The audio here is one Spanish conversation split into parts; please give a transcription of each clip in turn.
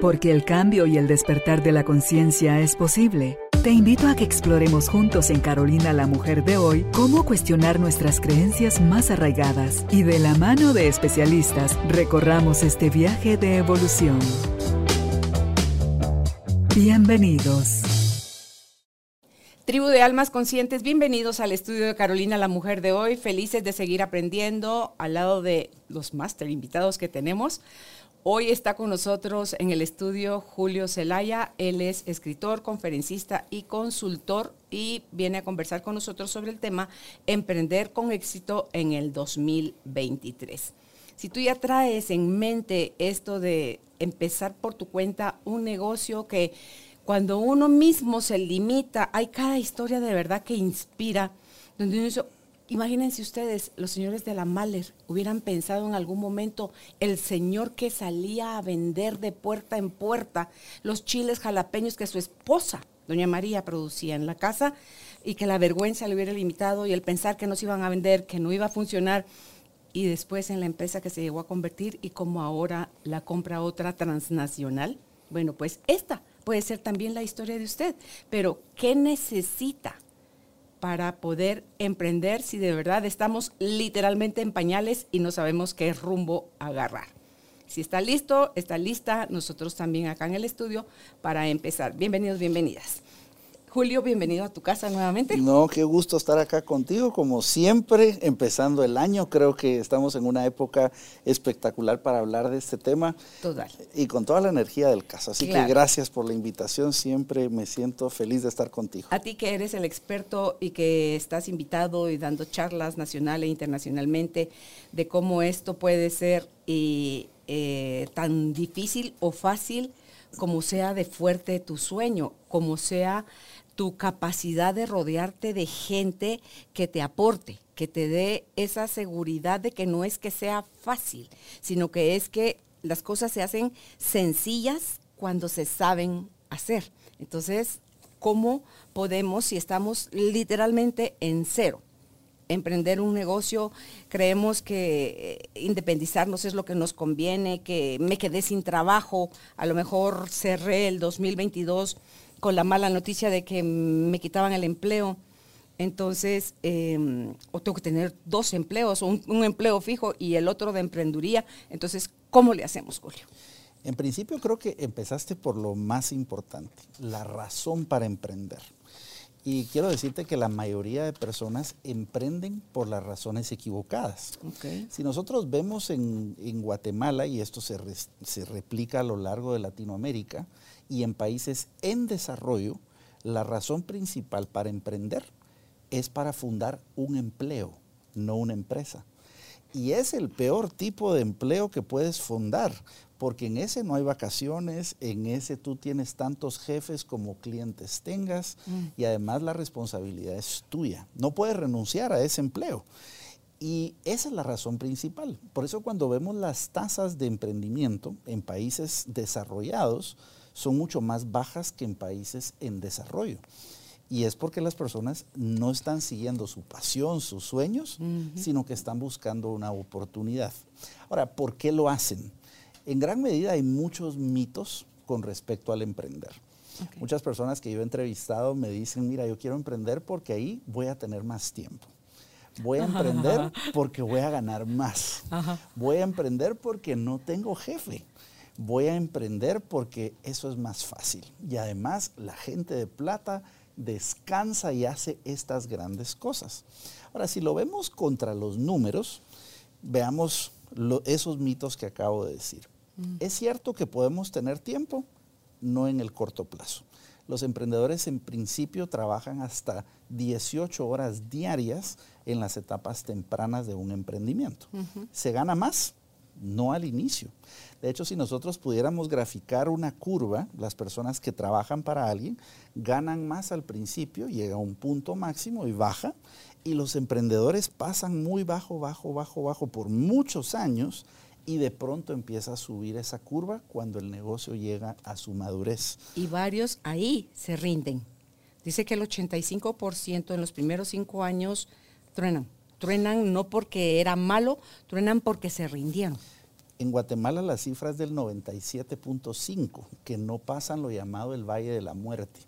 Porque el cambio y el despertar de la conciencia es posible. Te invito a que exploremos juntos en Carolina la Mujer de hoy cómo cuestionar nuestras creencias más arraigadas y de la mano de especialistas recorramos este viaje de evolución. Bienvenidos. Tribu de Almas Conscientes, bienvenidos al estudio de Carolina, la mujer de hoy. Felices de seguir aprendiendo al lado de los máster invitados que tenemos. Hoy está con nosotros en el estudio Julio Zelaya. Él es escritor, conferencista y consultor y viene a conversar con nosotros sobre el tema Emprender con éxito en el 2023. Si tú ya traes en mente esto de empezar por tu cuenta un negocio que cuando uno mismo se limita, hay cada historia de verdad que inspira, donde imagínense ustedes, los señores de la Mahler hubieran pensado en algún momento el señor que salía a vender de puerta en puerta los chiles jalapeños que su esposa, doña María, producía en la casa y que la vergüenza le hubiera limitado y el pensar que no se iban a vender, que no iba a funcionar y después en la empresa que se llegó a convertir y como ahora la compra otra transnacional. Bueno, pues esta puede ser también la historia de usted, pero ¿qué necesita para poder emprender si de verdad estamos literalmente en pañales y no sabemos qué rumbo agarrar? Si está listo, está lista, nosotros también acá en el estudio para empezar. Bienvenidos, bienvenidas. Julio, bienvenido a tu casa nuevamente. No, qué gusto estar acá contigo, como siempre, empezando el año. Creo que estamos en una época espectacular para hablar de este tema. Total. Y con toda la energía del caso. Así que gracias por la invitación. Siempre me siento feliz de estar contigo. A ti que eres el experto y que estás invitado y dando charlas nacional e internacionalmente de cómo esto puede ser eh, tan difícil o fácil como sea de fuerte tu sueño, como sea tu capacidad de rodearte de gente que te aporte, que te dé esa seguridad de que no es que sea fácil, sino que es que las cosas se hacen sencillas cuando se saben hacer. Entonces, ¿cómo podemos, si estamos literalmente en cero, emprender un negocio, creemos que eh, independizarnos es lo que nos conviene, que me quedé sin trabajo, a lo mejor cerré el 2022 con la mala noticia de que me quitaban el empleo. Entonces, em, o tengo que tener dos empleos, un, un, empleo fijo y el otro de emprenduría. Entonces, ¿cómo le hacemos, Julio? En principio creo que empezaste por lo más importante, la razón para emprender. Y quiero decirte que la mayoría de personas emprenden por las razones equivocadas. Si nosotros vemos en, Guatemala, y esto se, se, replica a lo largo de Latinoamérica, y en países en desarrollo, la razón principal para emprender es para fundar un empleo, no una empresa. Y es el peor tipo de empleo que puedes fundar, porque en ese no hay vacaciones, en ese tú tienes tantos jefes como clientes tengas mm. y además la responsabilidad es tuya. No puedes renunciar a ese empleo. Y esa es la razón principal. Por eso cuando vemos las tasas de emprendimiento en países desarrollados, son mucho más bajas que en países en desarrollo. Y es porque las personas no están siguiendo su pasión, sus sueños, sino que están buscando una oportunidad. Ahora, ¿por qué lo hacen? En gran medida hay muchos mitos con respecto al emprender. Muchas personas que yo he entrevistado me dicen, mira, yo quiero emprender porque ahí voy a tener más tiempo. Voy a emprender porque voy a ganar más. Voy a emprender porque no tengo jefe. Voy a emprender porque eso es más fácil. Y además la gente de plata descansa y hace estas grandes cosas. Ahora, si lo vemos contra los números, veamos esos mitos que acabo de decir. Mm. Es cierto que podemos tener tiempo, no en el corto plazo. Los emprendedores en principio trabajan hasta 18 horas diarias en las etapas tempranas de un emprendimiento. ¿Se gana más? No al inicio. De hecho, si nosotros pudiéramos graficar una curva, las personas que trabajan para alguien ganan más al principio, llega a un punto máximo y baja, y los emprendedores pasan muy bajo, bajo, bajo, bajo por muchos años y de pronto empieza a subir esa curva cuando el negocio llega a su madurez. Y varios ahí se rinden. Dice que el 85% en los primeros cinco años truenan. Truenan no porque era malo, truenan porque se rindieron. En Guatemala la cifra es del 97.5, que no pasan lo llamado el Valle de la Muerte.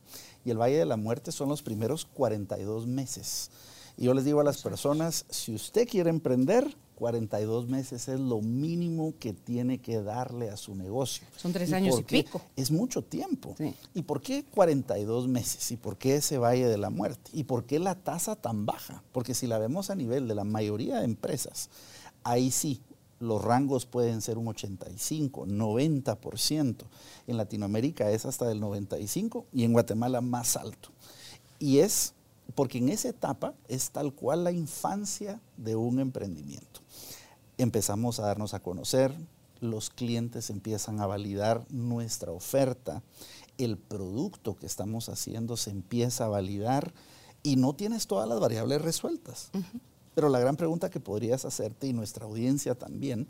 Y el Valle de la Muerte son los primeros 42 meses. Y yo les digo a las personas, si usted quiere emprender, 42 meses es lo mínimo que tiene que darle a su negocio. Son tres años y pico. Es mucho tiempo. ¿Y por qué 42 meses? ¿Y por qué ese valle de la muerte? ¿Y por qué la tasa tan baja? Porque si la vemos a nivel de la mayoría de empresas, ahí sí, los rangos pueden ser un 85, 90%. En Latinoamérica es hasta del 95 y en Guatemala más alto. Y es porque en esa etapa es tal cual la infancia de un emprendimiento empezamos a darnos a conocer, los clientes empiezan a validar nuestra oferta, el producto que estamos haciendo se empieza a validar y no tienes todas las variables resueltas. Pero la gran pregunta que podrías hacerte y nuestra audiencia también,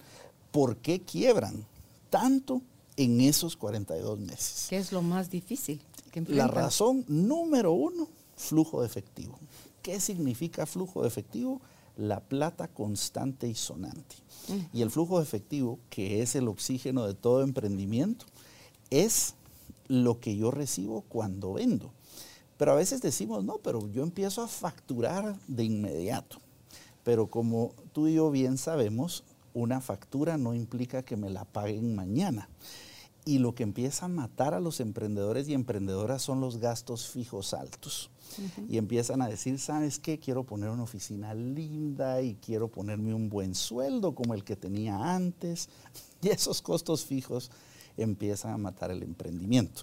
¿por qué quiebran tanto en esos 42 meses? ¿Qué es lo más difícil? la razón número uno, flujo de efectivo. ¿Qué significa flujo de efectivo? la plata constante y sonante. Y el flujo efectivo, que es el oxígeno de todo emprendimiento, es lo que yo recibo cuando vendo. Pero a veces decimos, no, pero yo empiezo a facturar de inmediato. Pero como tú y yo bien sabemos, una factura no implica que me la paguen mañana. Y lo que empieza a matar a los emprendedores y emprendedoras son los gastos fijos altos y empiezan a decir, ¿sabes qué? Quiero poner una oficina linda y quiero ponerme un buen sueldo como el que tenía antes. Y esos costos fijos empiezan a matar el emprendimiento.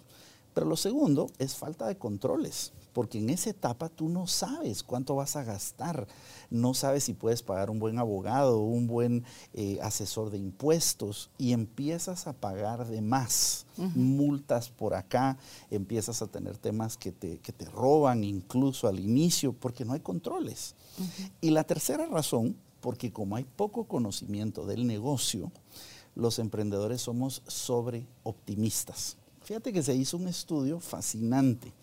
Pero lo segundo es falta de controles porque en esa etapa tú no sabes cuánto vas a gastar, no sabes si puedes pagar un buen abogado, un buen eh, asesor de impuestos y empiezas a pagar de más, multas por acá, empiezas a tener temas que te, roban incluso al inicio porque no hay controles. Y la tercera razón, porque como hay poco conocimiento del negocio, los emprendedores somos sobre optimistas. Fíjate que se hizo un estudio fascinante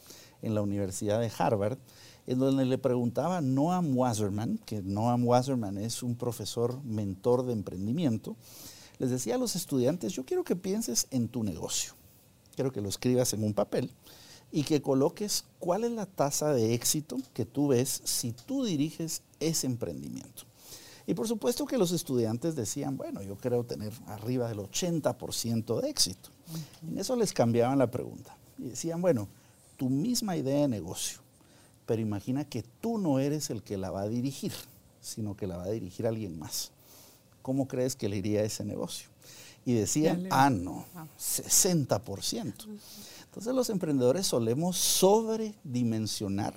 en la Universidad de Harvard, en donde le preguntaba a Noam Wasserman, que Noam Wasserman es un profesor mentor de emprendimiento, les decía a los estudiantes, yo quiero que pienses en tu negocio, quiero que lo escribas en un papel y que coloques cuál es la tasa de éxito que tú ves si tú diriges ese emprendimiento. Y por supuesto que los estudiantes decían, bueno, yo creo tener arriba del 80% de éxito. En eso les cambiaban la pregunta. Y decían, bueno, tu misma idea de negocio, pero imagina que tú no eres el que la va a dirigir, sino que la va a dirigir alguien más. ¿Cómo crees que le iría a ese negocio? Y decían, ah, no, 60%. Entonces los emprendedores solemos sobredimensionar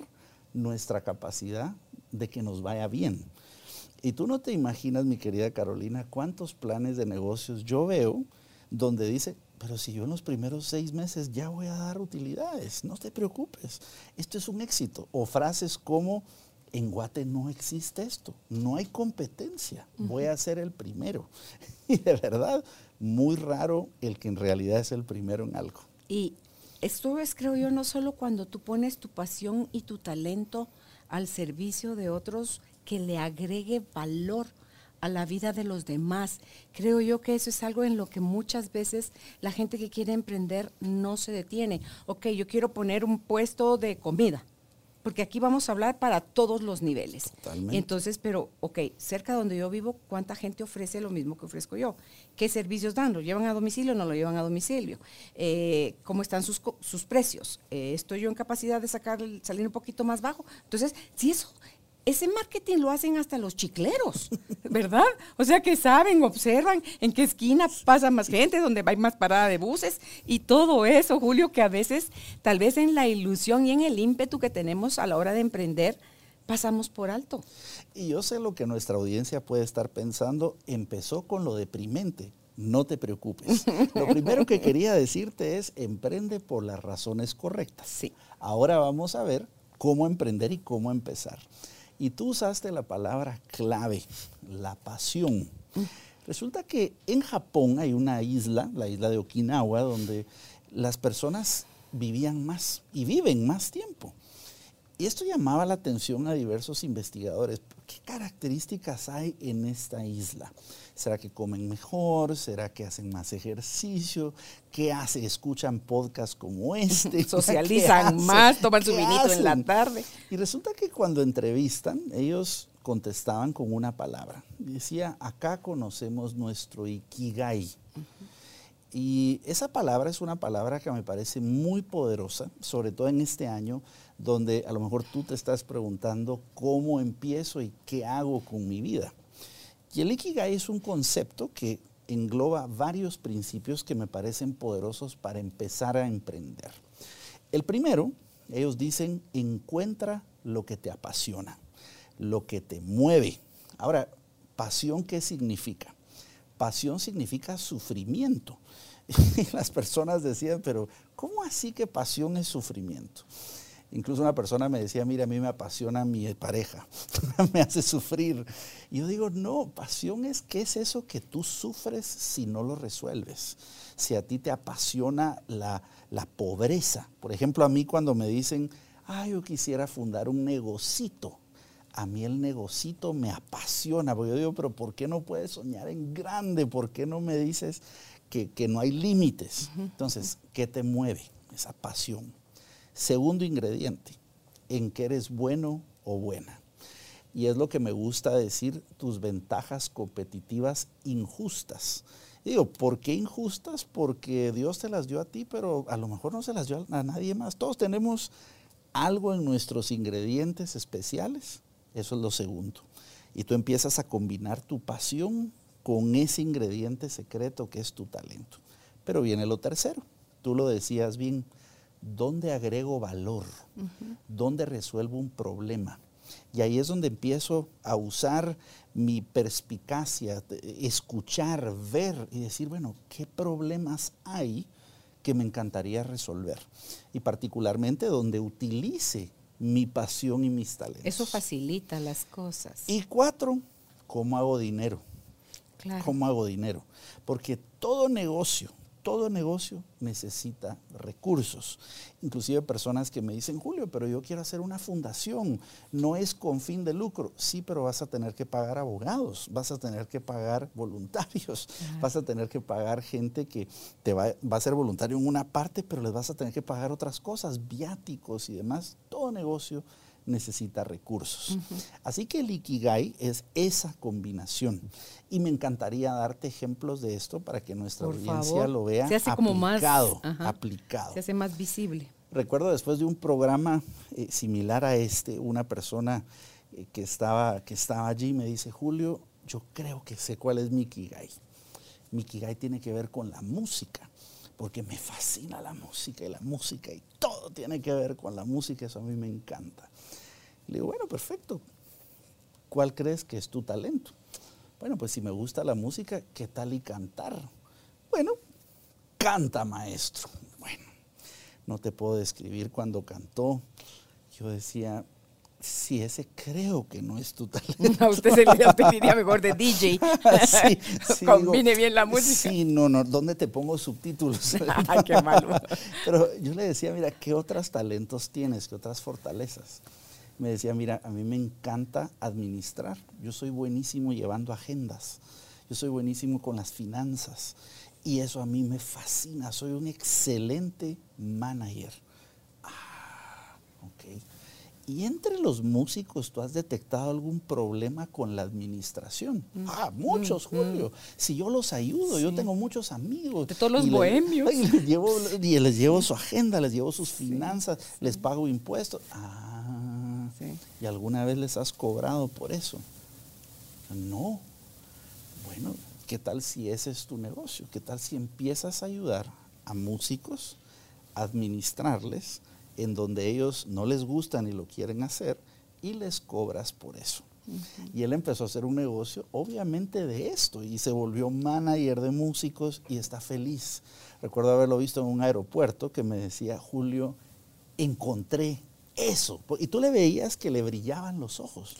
nuestra capacidad de que nos vaya bien. Y tú no te imaginas, mi querida Carolina, cuántos planes de negocios yo veo donde dice, pero si yo en los primeros seis meses ya voy a dar utilidades, no te preocupes, esto es un éxito. O frases como, en Guate no existe esto, no hay competencia, voy a ser el primero. Y de verdad, muy raro el que en realidad es el primero en algo. Y esto es, creo yo, no solo cuando tú pones tu pasión y tu talento al servicio de otros que le agregue valor a la vida de los demás. Creo yo que eso es algo en lo que muchas veces la gente que quiere emprender no se detiene. Ok, yo quiero poner un puesto de comida, porque aquí vamos a hablar para todos los niveles. Totalmente. Entonces, pero, ok, cerca donde yo vivo, ¿cuánta gente ofrece lo mismo que ofrezco yo? ¿Qué servicios dan? ¿Lo llevan a domicilio o no lo llevan a domicilio? Eh, ¿Cómo están sus, sus precios? Eh, ¿Estoy yo en capacidad de sacar, salir un poquito más bajo? Entonces, si eso, ese marketing lo hacen hasta los chicleros, ¿verdad? O sea que saben, observan en qué esquina pasa más gente, donde hay más parada de buses y todo eso, Julio, que a veces, tal vez en la ilusión y en el ímpetu que tenemos a la hora de emprender, pasamos por alto. Y yo sé lo que nuestra audiencia puede estar pensando, empezó con lo deprimente. No te preocupes. Lo primero que quería decirte es, emprende por las razones correctas. Sí. Ahora vamos a ver cómo emprender y cómo empezar. Y tú usaste la palabra clave, la pasión. Resulta que en Japón hay una isla, la isla de Okinawa, donde las personas vivían más y viven más tiempo. Y esto llamaba la atención a diversos investigadores. ¿Qué características hay en esta isla? ¿Será que comen mejor? ¿Será que hacen más ejercicio? ¿Qué hacen? ¿Escuchan podcasts como este? Socializan más, toman su vinito en la tarde. Y resulta que cuando entrevistan, ellos contestaban con una palabra. Decía, acá conocemos nuestro ikigai. Y esa palabra es una palabra que me parece muy poderosa, sobre todo en este año donde a lo mejor tú te estás preguntando cómo empiezo y qué hago con mi vida. Y el Ikigai es un concepto que engloba varios principios que me parecen poderosos para empezar a emprender. El primero, ellos dicen, encuentra lo que te apasiona, lo que te mueve. Ahora, pasión, ¿qué significa? Pasión significa sufrimiento. Y las personas decían, pero ¿cómo así que pasión es sufrimiento? Incluso una persona me decía, mira, a mí me apasiona mi pareja, me hace sufrir. Y yo digo, no, pasión es, ¿qué es eso que tú sufres si no lo resuelves? Si a ti te apasiona la, la pobreza. Por ejemplo, a mí cuando me dicen, ay, yo quisiera fundar un negocito. A mí el negocito me apasiona, porque yo digo, pero ¿por qué no puedes soñar en grande? ¿Por qué no me dices que, no hay límites. Entonces, ¿qué te mueve? Esa pasión. Segundo ingrediente, en qué eres bueno o buena. Y es lo que me gusta decir, tus ventajas competitivas injustas. digo, ¿por qué injustas? Porque Dios te las dio a ti, pero a lo mejor no se las dio a nadie más. Todos tenemos algo en nuestros ingredientes especiales. Eso es lo segundo. Y tú empiezas a combinar tu pasión con ese ingrediente secreto que es tu talento. Pero viene lo tercero, tú lo decías bien, ¿dónde agrego valor? ¿Dónde resuelvo un problema? Y ahí es donde empiezo a usar mi perspicacia, escuchar, ver y decir, bueno, ¿qué problemas hay que me encantaría resolver? Y particularmente donde utilice mi pasión y mis talentos. Eso facilita las cosas. Y cuatro, ¿cómo hago dinero? ¿Cómo hago dinero? Porque todo negocio, todo negocio necesita recursos. Inclusive personas que me dicen, Julio, pero yo quiero hacer una fundación, no es con fin de lucro. Sí, pero vas a tener que pagar abogados, vas a tener que pagar voluntarios, vas a tener que pagar gente que te va, va, a ser voluntario en una parte, pero les vas a tener que pagar otras cosas, viáticos y demás. Todo negocio necesita recursos. Así que el Ikigai es esa combinación. Y me encantaría darte ejemplos de esto para que nuestra audiencia lo vea Se hace aplicado, como más, aplicado. Se hace más visible. Recuerdo después de un programa eh, similar a este, una persona eh, que, estaba, que estaba allí me dice, Julio, yo creo que sé cuál es mi Ikigai. Mi Ikigai tiene que ver con la música porque me fascina la música y la música y todo tiene que ver con la música, eso a mí me encanta. Le digo, bueno, perfecto. ¿Cuál crees que es tu talento? Bueno, pues si me gusta la música, ¿qué tal y cantar? Bueno, canta maestro. Bueno, no te puedo describir cuando cantó. Yo decía, si ese creo que no es tu talento. A usted se le pediría mejor de DJ. sí, Combine bien la música. Sí, no, no, ¿dónde te pongo subtítulos? Ay, qué malo. Pero yo le decía, mira, ¿qué otros talentos tienes? ¿Qué otras fortalezas? me decía, mira, a mí me encanta administrar. Yo soy buenísimo llevando agendas. Yo soy buenísimo con las finanzas. Y eso a mí me fascina. Soy un excelente manager. Y entre los músicos, ¿tú has detectado algún problema con la administración? Mm. Ah, muchos, mm, Julio. Mm. Si yo los ayudo, yo tengo muchos amigos. De todos los bohemios. y, les llevo, y les llevo su agenda, les llevo sus finanzas, les pago impuestos. Ah, ¿Y alguna vez les has cobrado por eso? No. Bueno, ¿qué tal si ese es tu negocio? ¿Qué tal si empiezas a ayudar a músicos a administrarles en donde ellos no les gustan y lo quieren hacer y les cobras por eso? Y él empezó a hacer un negocio, obviamente, de esto, y se volvió manager de músicos y está feliz. Recuerdo haberlo visto en un aeropuerto que me decía, Julio, encontré eso. Y tú le veías que le brillaban los ojos.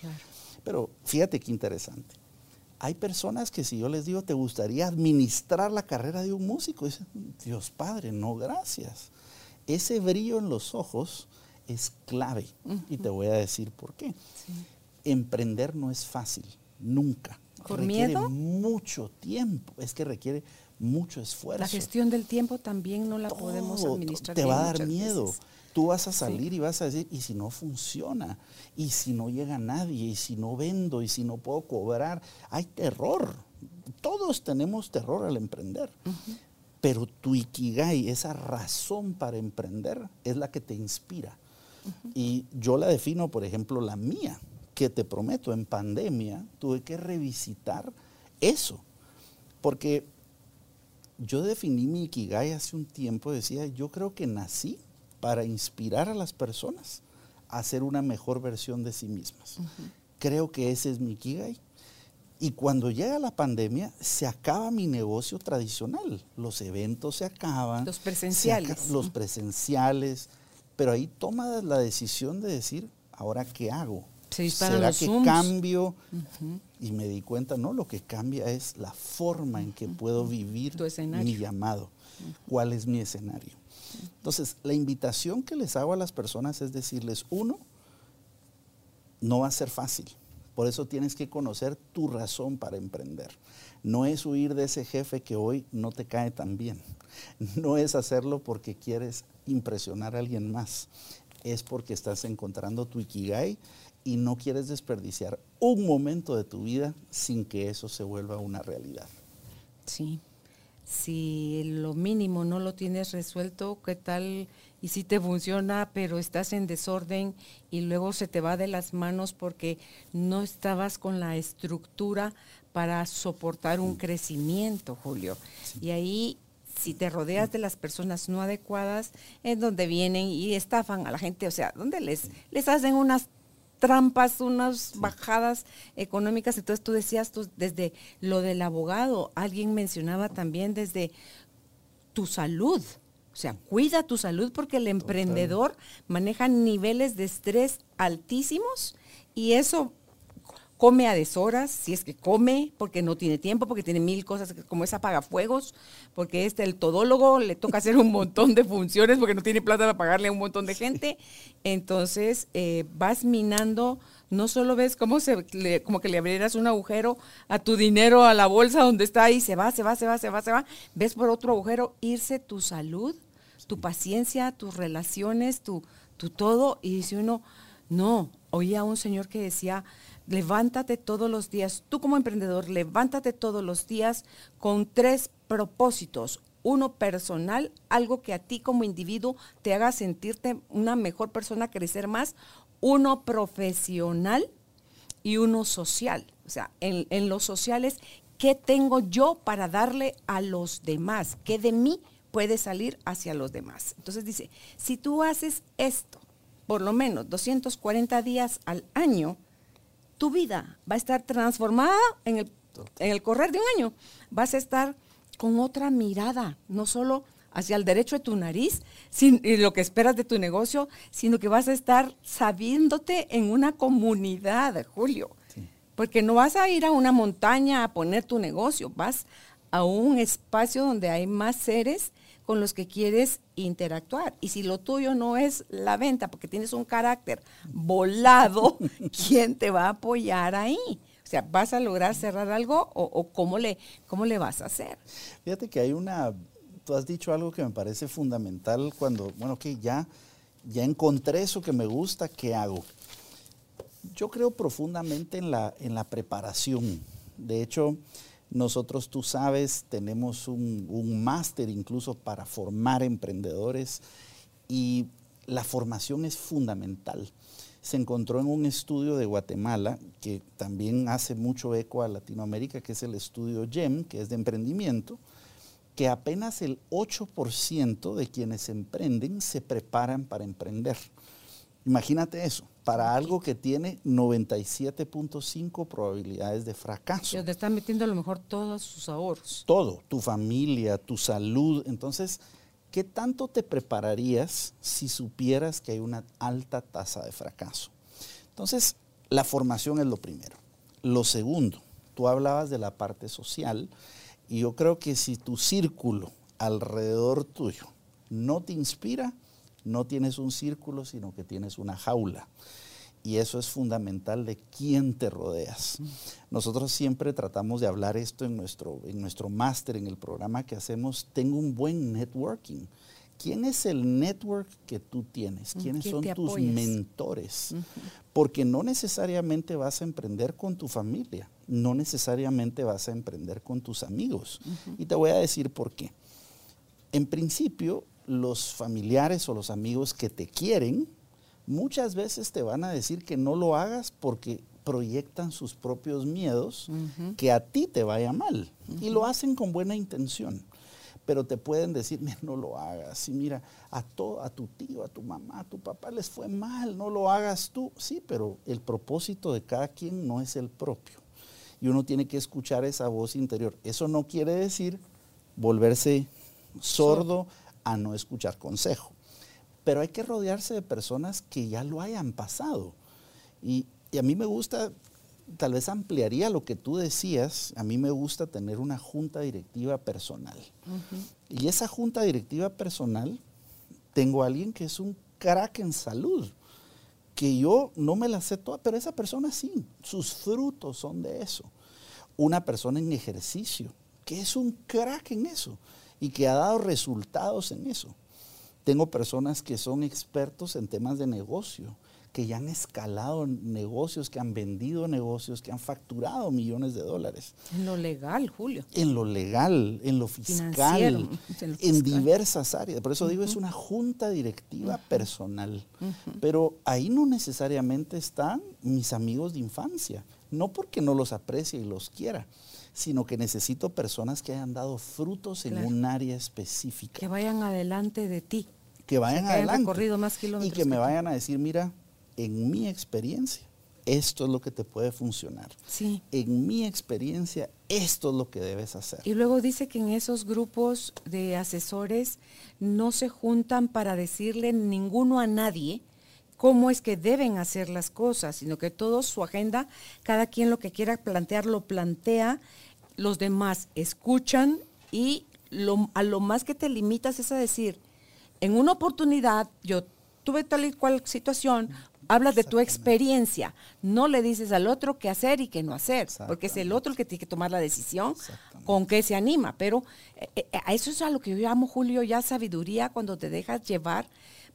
Pero fíjate qué interesante. Hay personas que si yo les digo, ¿te gustaría administrar la carrera de un músico? Dicen, Dios Padre, no, gracias. Ese brillo en los ojos es clave. Y te voy a decir por qué. Emprender no es fácil, nunca. ¿Por requiere miedo? mucho tiempo, es que requiere mucho esfuerzo. La gestión del tiempo también no la podemos administrar. Te va a dar miedo. veces. Tú vas a salir y vas a decir, ¿y si no funciona? ¿Y si no llega nadie? ¿Y si no vendo? ¿Y si no puedo cobrar? Hay terror. Todos tenemos terror al emprender. Pero tu ikigai, esa razón para emprender, es la que te inspira. Y yo la defino, por ejemplo, la mía, que te prometo, en pandemia tuve que revisitar eso. Porque yo definí mi Ikigai hace un tiempo, decía, yo creo que nací para inspirar a las personas a ser una mejor versión de sí mismas. Creo que ese es mi Ikigai. Y cuando llega la pandemia, se acaba mi negocio tradicional. Los eventos se acaban. Los se presenciales. los presenciales. Pero ahí toma la decisión de decir, ¿ahora qué hago? Se ¿Será que Zooms. cambio? Y me di cuenta, no, lo que cambia es la forma en que puedo vivir mi llamado. ¿Cuál es mi escenario? Entonces, la invitación que les hago a las personas es decirles, uno, no va a ser fácil. Por eso tienes que conocer tu razón para emprender. No es huir de ese jefe que hoy no te cae tan bien. No es hacerlo porque quieres impresionar a alguien más. Es porque estás encontrando tu ikigai y no quieres desperdiciar un momento de tu vida sin que eso se vuelva una realidad. Sí. Si lo mínimo no lo tienes resuelto, ¿qué tal? Y si te funciona, pero estás en desorden y luego se te va de las manos porque no estabas con la estructura para soportar un crecimiento, Julio. Y ahí, si te rodeas de las personas no adecuadas, es donde vienen y estafan a la gente, o sea, donde les, les hacen unas trampas, unas bajadas económicas. Entonces tú decías tú, desde lo del abogado, alguien mencionaba también desde tu salud. O sea, cuida tu salud porque el emprendedor maneja niveles de estrés altísimos y eso come a deshoras, si es que come, porque no tiene tiempo, porque tiene mil cosas, como es apagafuegos, porque este, el todólogo le toca hacer un montón de funciones porque no tiene plata para pagarle a un montón de gente. Entonces, eh, vas minando, no solo ves cómo se, le- como que le abrieras un agujero a tu dinero, a la bolsa donde está ahí, se va, se va, se va, se va, se va. Ves por otro agujero irse tu salud, tu paciencia, tus relaciones, tu, tu todo. Y dice uno, no, oía a un señor que decía, levántate todos los días, tú como emprendedor, levántate todos los días con tres propósitos. Uno personal, algo que a ti como individuo te haga sentirte una mejor persona, crecer más. Uno profesional y uno social. O sea, en, en los sociales, ¿qué tengo yo para darle a los demás? ¿Qué de mí puede salir hacia los demás? Entonces dice, si tú haces esto, por lo menos 240 días al año, tu vida va a estar transformada en el, en el correr de un año. Vas a estar con otra mirada, no solo hacia el derecho de tu nariz sin, y lo que esperas de tu negocio, sino que vas a estar sabiéndote en una comunidad, Julio. Porque no vas a ir a una montaña a poner tu negocio, vas a un espacio donde hay más seres con los que quieres interactuar. Y si lo tuyo no es la venta, porque tienes un carácter volado, ¿quién te va a apoyar ahí? O sea, ¿vas a lograr cerrar algo o, o cómo, le, cómo le vas a hacer? Fíjate que hay una, tú has dicho algo que me parece fundamental cuando, bueno, que ya, ya encontré eso que me gusta, ¿qué hago? Yo creo profundamente en la, en la preparación. De hecho, nosotros, tú sabes, tenemos un, máster incluso para formar emprendedores y la formación es fundamental. Se encontró en un estudio de Guatemala que también hace mucho eco a Latinoamérica, que es el estudio GEM, que es de emprendimiento, que apenas el 8% de quienes emprenden se preparan para emprender. Imagínate eso, para algo que tiene 97.5 probabilidades de fracaso. Donde están metiendo a lo mejor todos sus ahorros. Todo, tu familia, tu salud. Entonces, ¿qué tanto te prepararías si supieras que hay una alta tasa de fracaso? Entonces, la formación es lo primero. Lo segundo, tú hablabas de la parte social y yo creo que si tu círculo alrededor tuyo no te inspira, No tienes un círculo, sino que tienes una jaula. Y eso es fundamental de quién te rodeas. Nosotros siempre tratamos de hablar esto en nuestro, en nuestro máster, en el programa que hacemos. Tengo un buen networking. ¿Quién es el network que tú tienes? ¿Quiénes son tus mentores? Porque no necesariamente vas a emprender con tu familia, no necesariamente vas a emprender con tus amigos. Y te voy a decir por qué. En principio, los familiares o los amigos que te quieren, muchas veces te van a decir que no lo hagas porque proyectan sus propios miedos que a ti te vaya mal. Y lo hacen con buena intención pero te pueden decir, no lo hagas. Y mira, a, todo, a tu tío, a tu mamá, a tu papá les fue mal, no lo hagas tú. Sí, pero el propósito de cada quien no es el propio. Y uno tiene que escuchar esa voz interior. Eso no quiere decir volverse sordo a no escuchar consejo. Pero hay que rodearse de personas que ya lo hayan pasado. Y, y a mí me gusta tal vez ampliaría lo que tú decías. A mí me gusta tener una junta directiva personal. Y esa junta directiva personal, tengo a alguien que es un crack en salud, que yo no me la sé toda, pero esa persona sí, sus frutos son de eso. Una persona en ejercicio, que es un crack en eso y que ha dado resultados en eso. Tengo personas que son expertos en temas de negocio, que ya han escalado negocios, que han vendido negocios, que han facturado millones de dólares. En lo legal, Julio. En lo legal, en lo fiscal, en, diversas áreas. Por eso digo, es una junta directiva personal. Pero ahí no necesariamente están mis amigos de infancia. No porque no los aprecie y los quiera, sino que necesito personas que hayan dado frutos en un área específica. Que vayan adelante de ti. Que vayan adelante. recorrido más kilómetros. Y que me vayan a decir, mira, en mi experiencia, esto es lo que te puede funcionar. Sí. En mi experiencia, esto es lo que debes hacer. Y luego dice que en esos grupos de asesores no se juntan para decirle ninguno a nadie cómo es que deben hacer las cosas, sino que todo su agenda, cada quien lo que quiera plantear, lo plantea, los demás escuchan y a lo más que te limitas es a decir, en una oportunidad yo tuve tal y cual situación, hablas de tu experiencia, no le dices al otro qué hacer y qué no hacer, porque es el otro el que tiene que tomar la decisión con qué se anima. Pero eh, eh, a eso es a lo que yo llamo, Julio, ya sabiduría cuando te dejas llevar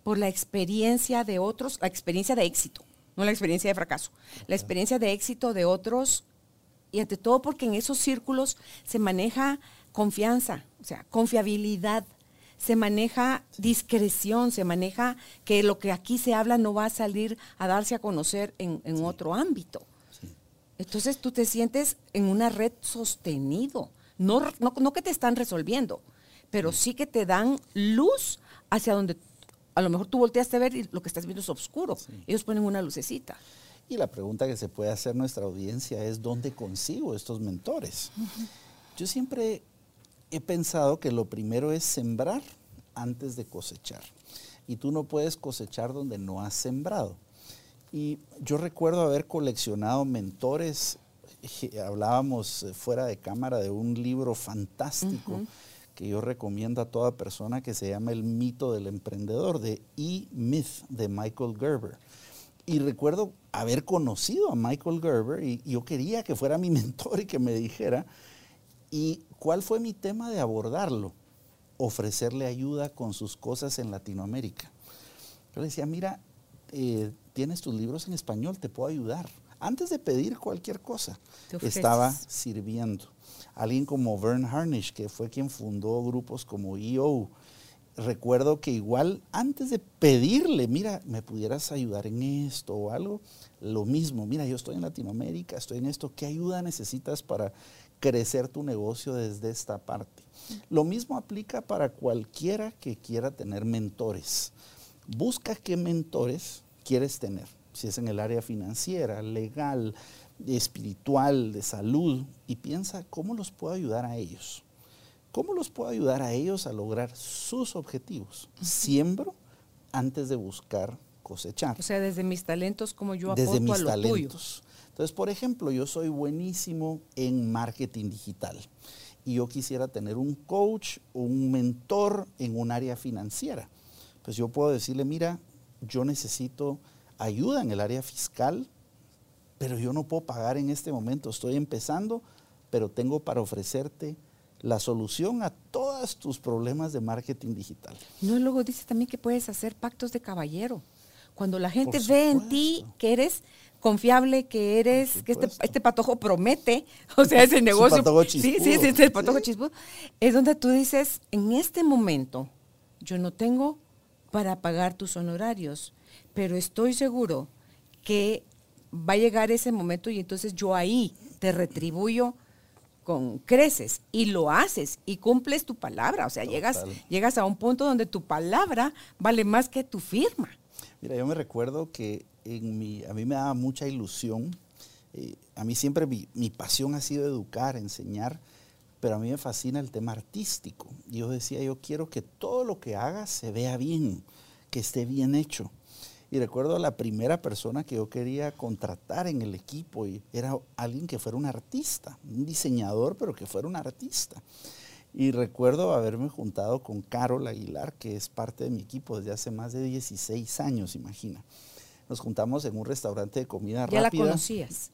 por la experiencia de otros, la experiencia de éxito, no la experiencia de fracaso, la experiencia de éxito de otros y ante todo porque en esos círculos se maneja confianza, o sea, confiabilidad se maneja discreción, se maneja que lo que aquí se habla no va a salir a darse a conocer en, otro ámbito. Entonces tú te sientes en una red sostenido, no, no, que te están resolviendo, pero sí que te dan luz hacia donde a lo mejor tú volteaste a ver y lo que estás viendo es oscuro. Ellos ponen una lucecita. Y la pregunta que se puede hacer nuestra audiencia es, ¿dónde consigo estos mentores? Yo siempre he pensado que lo primero es sembrar antes de cosechar. Y tú no puedes cosechar donde no has sembrado. Y yo recuerdo haber coleccionado mentores, hablábamos eh, fuera de cámara de un libro fantástico que yo recomiendo a toda persona que se llama El mito del emprendedor, de E-Myth, de Michael Gerber. Y recuerdo haber conocido a Michael Gerber y yo quería que fuera mi mentor y que me dijera, ¿Y cuál fue mi tema de abordarlo? Ofrecerle ayuda con sus cosas en Latinoamérica. Yo le decía, mira, eh, tienes tus libros en español, te puedo ayudar. Antes de pedir cualquier cosa, estaba sirviendo. Alguien como Vern Harnish, que fue quien fundó grupos como EO, recuerdo que igual antes de pedirle, mira, me pudieras ayudar en esto o algo, lo mismo, mira, yo estoy en Latinoamérica, estoy en esto, ¿qué ayuda necesitas para crecer tu negocio desde esta parte. Lo mismo aplica para cualquiera que quiera tener mentores. Busca qué mentores quieres tener, si es en el área financiera, legal, espiritual, de salud, y piensa cómo los puedo ayudar a ellos. ¿Cómo los puedo ayudar a ellos a lograr sus objetivos? Siembro antes de buscar cosechar. O sea, desde mis talentos, como yo aporto desde mis a lo talentos. Entonces, por ejemplo, yo soy buenísimo en marketing digital y yo quisiera tener un coach, un mentor en un área financiera. pues yo puedo decirle, mira, yo necesito ayuda en el área fiscal, pero yo no puedo pagar en este momento, estoy empezando, pero tengo para ofrecerte la solución a todos tus problemas de marketing digital. No, luego dice también que puedes hacer pactos de caballero. Cuando la gente ve en ti que eres confiable, que eres, que este, este, patojo promete, o sea, ese negocio. sí, sí, sí, es el patojo chispudo. Es donde tú dices, en este momento, yo no tengo para pagar tus honorarios, pero estoy seguro que va a llegar ese momento y entonces yo ahí te retribuyo con creces y lo haces y cumples tu palabra, o sea, llegas, llegas a un punto donde tu palabra vale más que tu firma. Mira, yo me recuerdo que en mi, a mí me daba mucha ilusión, eh, a mí siempre mi, mi, pasión ha sido educar, enseñar, pero a mí me fascina el tema artístico. Yo decía, yo quiero que todo lo que haga se vea bien, que esté bien hecho. Y recuerdo la primera persona que yo quería contratar en el equipo y era alguien que fuera un artista, un diseñador, pero que fuera un artista. Y recuerdo haberme juntado con Carol Aguilar, que es parte de mi equipo desde hace más de 16 años, imagina. Nos juntamos en un restaurante de comida rápida. ¿Ya la conocías?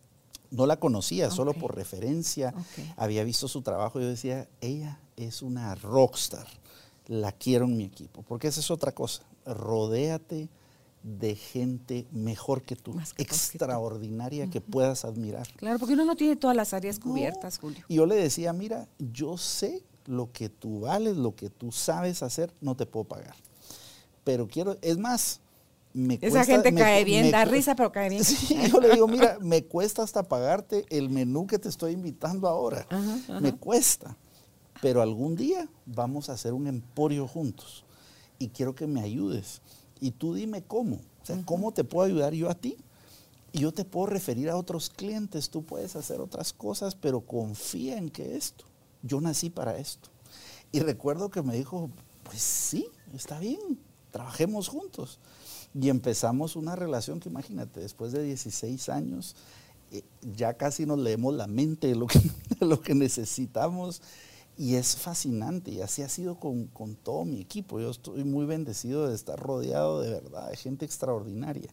No la conocía, solo por referencia. Había visto su trabajo y yo decía, ella es una rockstar. La quiero en mi equipo. Porque esa es otra cosa. Rodéate de gente mejor que tú, extraordinaria que, puedas admirar. Claro, porque uno no tiene todas las áreas cubiertas, Julio. Y yo le decía, mira, yo sé lo que tú vales, lo que tú sabes hacer, no te puedo pagar. Pero quiero, es más, me Esa gente cae bien, da risa, pero cae bien. Sí, yo le digo, mira, me cuesta hasta pagarte el menú que te estoy invitando ahora. Me cuesta. Pero algún día vamos a hacer un emporio juntos. Y quiero que me ayudes y tú dime cómo. O sea, ¿cómo te puedo ayudar yo a ti? Y yo te puedo referir a otros clientes, tú puedes hacer otras cosas, pero confía en que esto, yo nací para esto. Y recuerdo que me dijo, pues sí, está bien, trabajemos juntos. Y empezamos una relación que imagínate, después de 16 años, eh, ya casi nos leemos la mente de lo que, de lo que necesitamos y es fascinante y así ha sido con, todo mi equipo. Yo estoy muy bendecido de estar rodeado de verdad, de gente extraordinaria.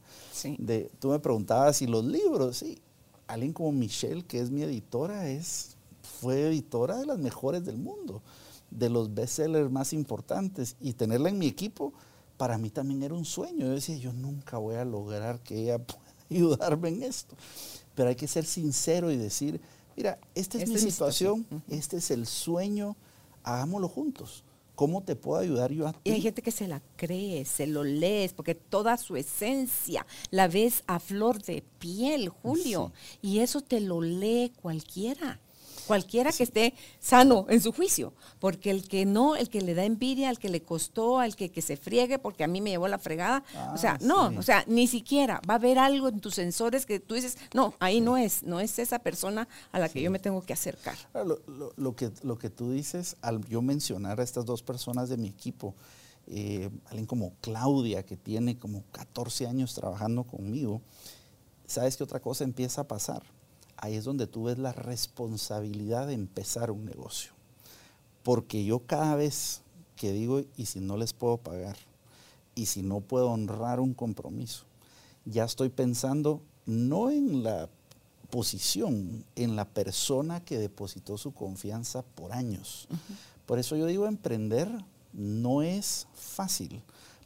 De, tú me preguntabas si los libros, sí, alguien como Michelle, que es mi editora, es, fue editora de las mejores del mundo, de los bestsellers más importantes y tenerla en mi equipo para mí también era un sueño. Yo decía, yo nunca voy a lograr que ella pueda ayudarme en esto. Pero hay que ser sincero y decir, mira, esta es mi situación, este es el sueño, hagámoslo juntos. ¿Cómo te puedo ayudar yo a ti? Y hay gente que se la cree, se lo lees, porque toda su esencia la ves a flor de piel, Julio. Y eso te lo lee cualquiera cualquiera que esté sano en su juicio, porque el que no, el que le da envidia, al que le costó, al que, que se friegue porque a mí me llevó la fregada, o sea, ah, no, o sea, ni siquiera va a haber algo en tus sensores que tú dices, no, ahí no es, no es esa persona a la que yo me tengo que acercar. Lo, que, lo que tú dices, al yo mencionar a estas dos personas de mi equipo, eh, alguien como Claudia, que tiene como 14 años trabajando conmigo, ¿sabes qué otra cosa empieza a pasar? Ahí es donde tú ves la responsabilidad de empezar un negocio. Porque yo cada vez que digo, y si no les puedo pagar, y si no puedo honrar un compromiso, ya estoy pensando no en la posición, en la persona que depositó su confianza por años. Por eso yo digo, emprender no es fácil,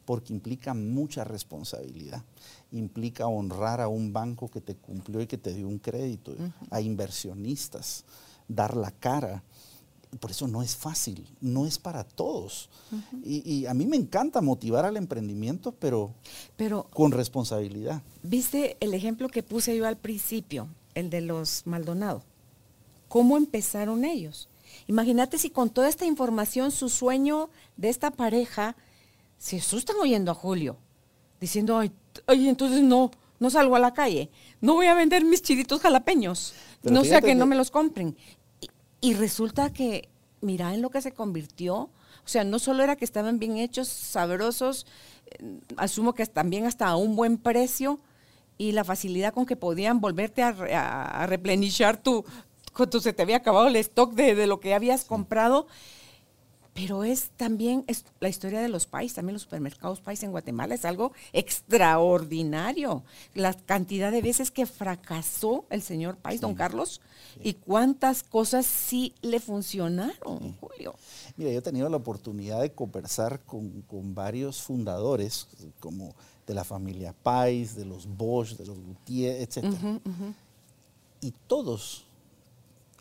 porque implica mucha responsabilidad implica honrar a un banco que te cumplió y que te dio un crédito, a inversionistas, dar la cara. Por eso no es fácil, no es para todos. y, a mí me encanta motivar al emprendimiento, pero, pero con responsabilidad. ¿Viste el ejemplo que puse yo al principio, el de los Maldonado? ¿Cómo empezaron ellos? Imagínate si con toda esta información su sueño de esta pareja se asustan oyendo a Julio, diciendo, ay, ay, entonces no, no salgo a la calle, no voy a vender mis chilitos jalapeños, no sea que, no me los compren. Y, resulta que, mira en lo que se convirtió, o sea, no solo era que estaban bien hechos, sabrosos, eh, asumo que también hasta a un buen precio y la facilidad con que podían volverte a, a, tu, cuando se te había acabado el stock de, de lo que habías comprado pero es también es la historia de los países, también los supermercados país en Guatemala es algo extraordinario. La cantidad de veces que fracasó el señor país, don Carlos, y cuántas cosas sí le funcionaron, Julio. Mira, yo he tenido la oportunidad de conversar con, varios fundadores, como de la familia Pais, de los Bosch, de los Gutiérrez, etc. Y todos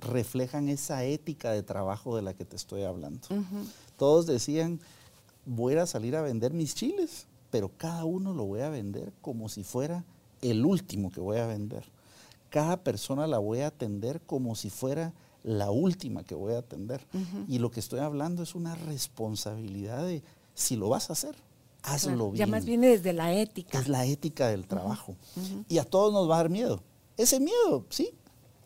reflejan esa ética de trabajo de la que te estoy hablando. Todos decían, voy a salir a vender mis chiles, pero cada uno lo voy a vender como si fuera el último que voy a vender. Cada persona la voy a atender como si fuera la última que voy a atender. Y lo que estoy hablando es una responsabilidad de, si lo vas a hacer, hazlo bien. Ya más viene desde la ética. Es la ética del trabajo. Y a todos nos va a dar miedo. Ese miedo, sí,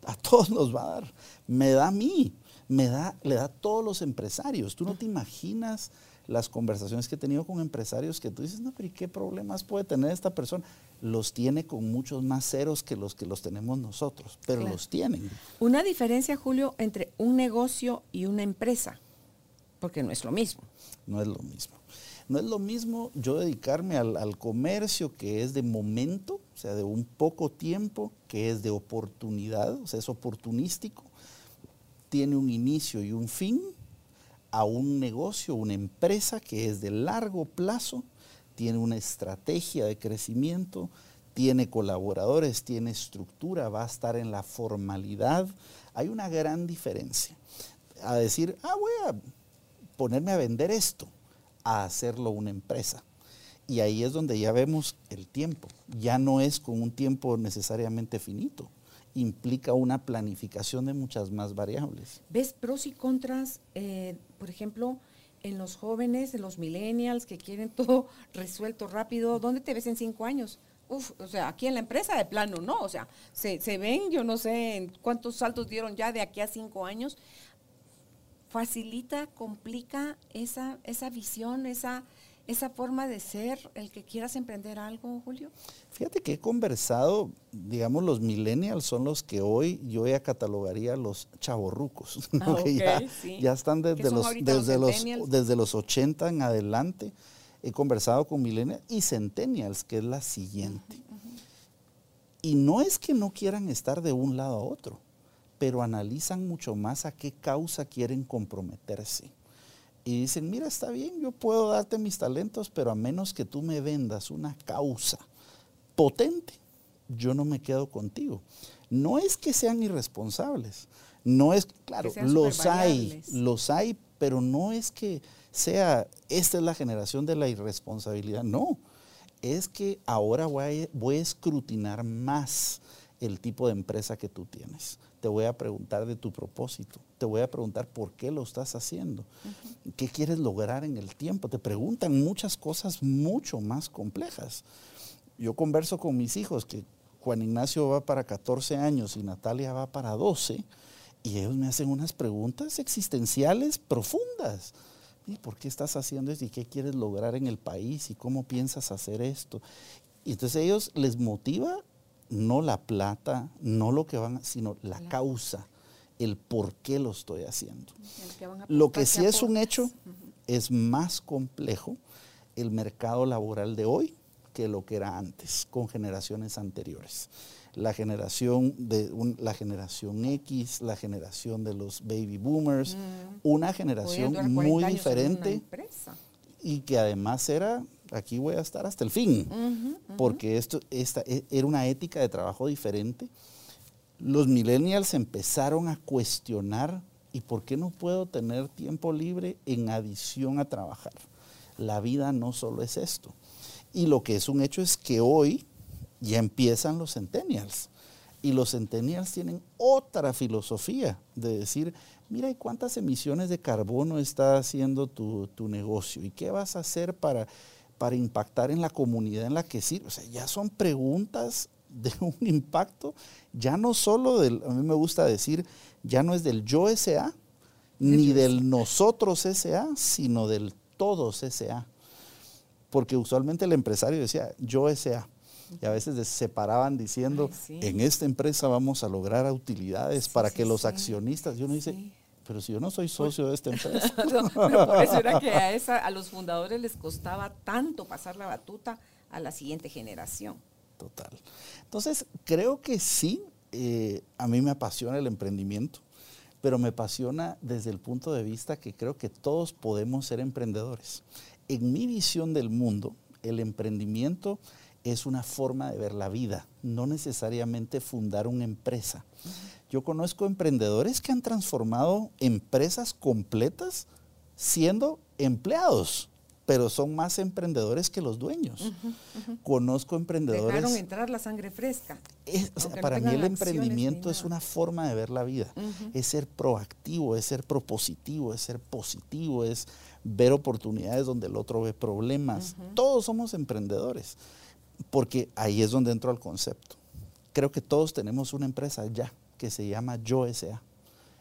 a todos nos va a dar. Me da a mí, me da, le da a todos los empresarios. Tú no te imaginas las conversaciones que he tenido con empresarios que tú dices, no, pero ¿y qué problemas puede tener esta persona? Los tiene con muchos más ceros que los que los tenemos nosotros, pero los tienen. Una diferencia, Julio, entre un negocio y una empresa, porque no es lo mismo. No es lo mismo. No es lo mismo yo dedicarme al, comercio que es de momento, o sea, de un poco tiempo, que es de oportunidad, o sea, es oportunístico, tiene un inicio y un fin, a un negocio, una empresa que es de largo plazo, tiene una estrategia de crecimiento, tiene colaboradores, tiene estructura, va a estar en la formalidad. Hay una gran diferencia. A decir, ah, voy a ponerme a vender esto a hacerlo una empresa. Y ahí es donde ya vemos el tiempo. Ya no es con un tiempo necesariamente finito. Implica una planificación de muchas más variables. ¿Ves pros y contras, eh, por ejemplo, en los jóvenes, en los millennials que quieren todo resuelto rápido? ¿Dónde te ves en cinco años? Uf, o sea, aquí en la empresa de plano, ¿no? O sea, se, se ven, yo no sé cuántos saltos dieron ya de aquí a cinco años facilita, complica esa, esa visión, esa, esa forma de ser, el que quieras emprender algo, Julio? Fíjate que he conversado, digamos, los millennials son los que hoy yo ya catalogaría los chavorrucos, ah, ya, están desde los, desde, los, desde los 80 en adelante. He conversado con millennials y centennials, que es la siguiente. Y no es que no quieran estar de un lado a otro pero analizan mucho más a qué causa quieren comprometerse. Y dicen, mira, está bien, yo puedo darte mis talentos, pero a menos que tú me vendas una causa potente, yo no me quedo contigo. No es que sean irresponsables, no es, claro, los hay, los hay, pero no es que sea, esta es la generación de la irresponsabilidad, no, es que ahora voy voy a escrutinar más el tipo de empresa que tú tienes te voy a preguntar de tu propósito, te voy a preguntar por qué lo estás haciendo, qué quieres lograr en el tiempo. Te preguntan muchas cosas mucho más complejas. Yo converso con mis hijos que Juan Ignacio va para 14 años y Natalia va para 12 y ellos me hacen unas preguntas existenciales profundas. ¿Y por qué estás haciendo esto? ¿Y qué quieres lograr en el país? ¿Y cómo piensas hacer esto? Y entonces ellos les motiva no la plata, no lo que van, sino la causa, el por qué lo estoy haciendo. Lo que sí es un hecho es más complejo el mercado laboral de hoy que lo que era antes, con generaciones anteriores. La generación, de la generación X, la generación de los baby boomers, una generación muy diferente y que además era aquí voy a estar hasta el fin, porque esto esta, e, era una ética de trabajo diferente. Los millennials empezaron a cuestionar, ¿y por qué no puedo tener tiempo libre en adición a trabajar? La vida no solo es esto. Y lo que es un hecho es que hoy ya empiezan los centennials. Y los centennials tienen otra filosofía de decir, mira, ¿y cuántas emisiones de carbono está haciendo tu, tu negocio? ¿Y qué vas a hacer para para impactar en la comunidad en la que sirve. O sea, ya son preguntas de un impacto, ya no solo del, a mí me gusta decir, ya no es del yo SA, ni del nosotros SA, sino del todos SA. Porque usualmente el empresario decía, yo SA. Y a veces se separaban diciendo, en esta empresa vamos a lograr utilidades para que los accionistas, y uno dice, pero si yo no soy socio de esta empresa. pero por eso era que a, esa, a los fundadores les costaba tanto pasar la batuta a la siguiente generación. Total. Entonces, creo que sí, eh, a mí me apasiona el emprendimiento, pero me apasiona desde el punto de vista que creo que todos podemos ser emprendedores. En mi visión del mundo, el emprendimiento es una forma de ver la vida, no necesariamente fundar una empresa. Yo conozco emprendedores que han transformado empresas completas siendo empleados, pero son más emprendedores que los dueños. Conozco emprendedores. Dejaron entrar la sangre fresca. para mí el emprendimiento es una forma de ver la vida. Es ser proactivo, es ser propositivo, es ser positivo, es ver oportunidades donde el otro ve problemas. Todos somos emprendedores porque ahí es donde entro al concepto. Creo que todos tenemos una empresa ya que se llama Yo S.A.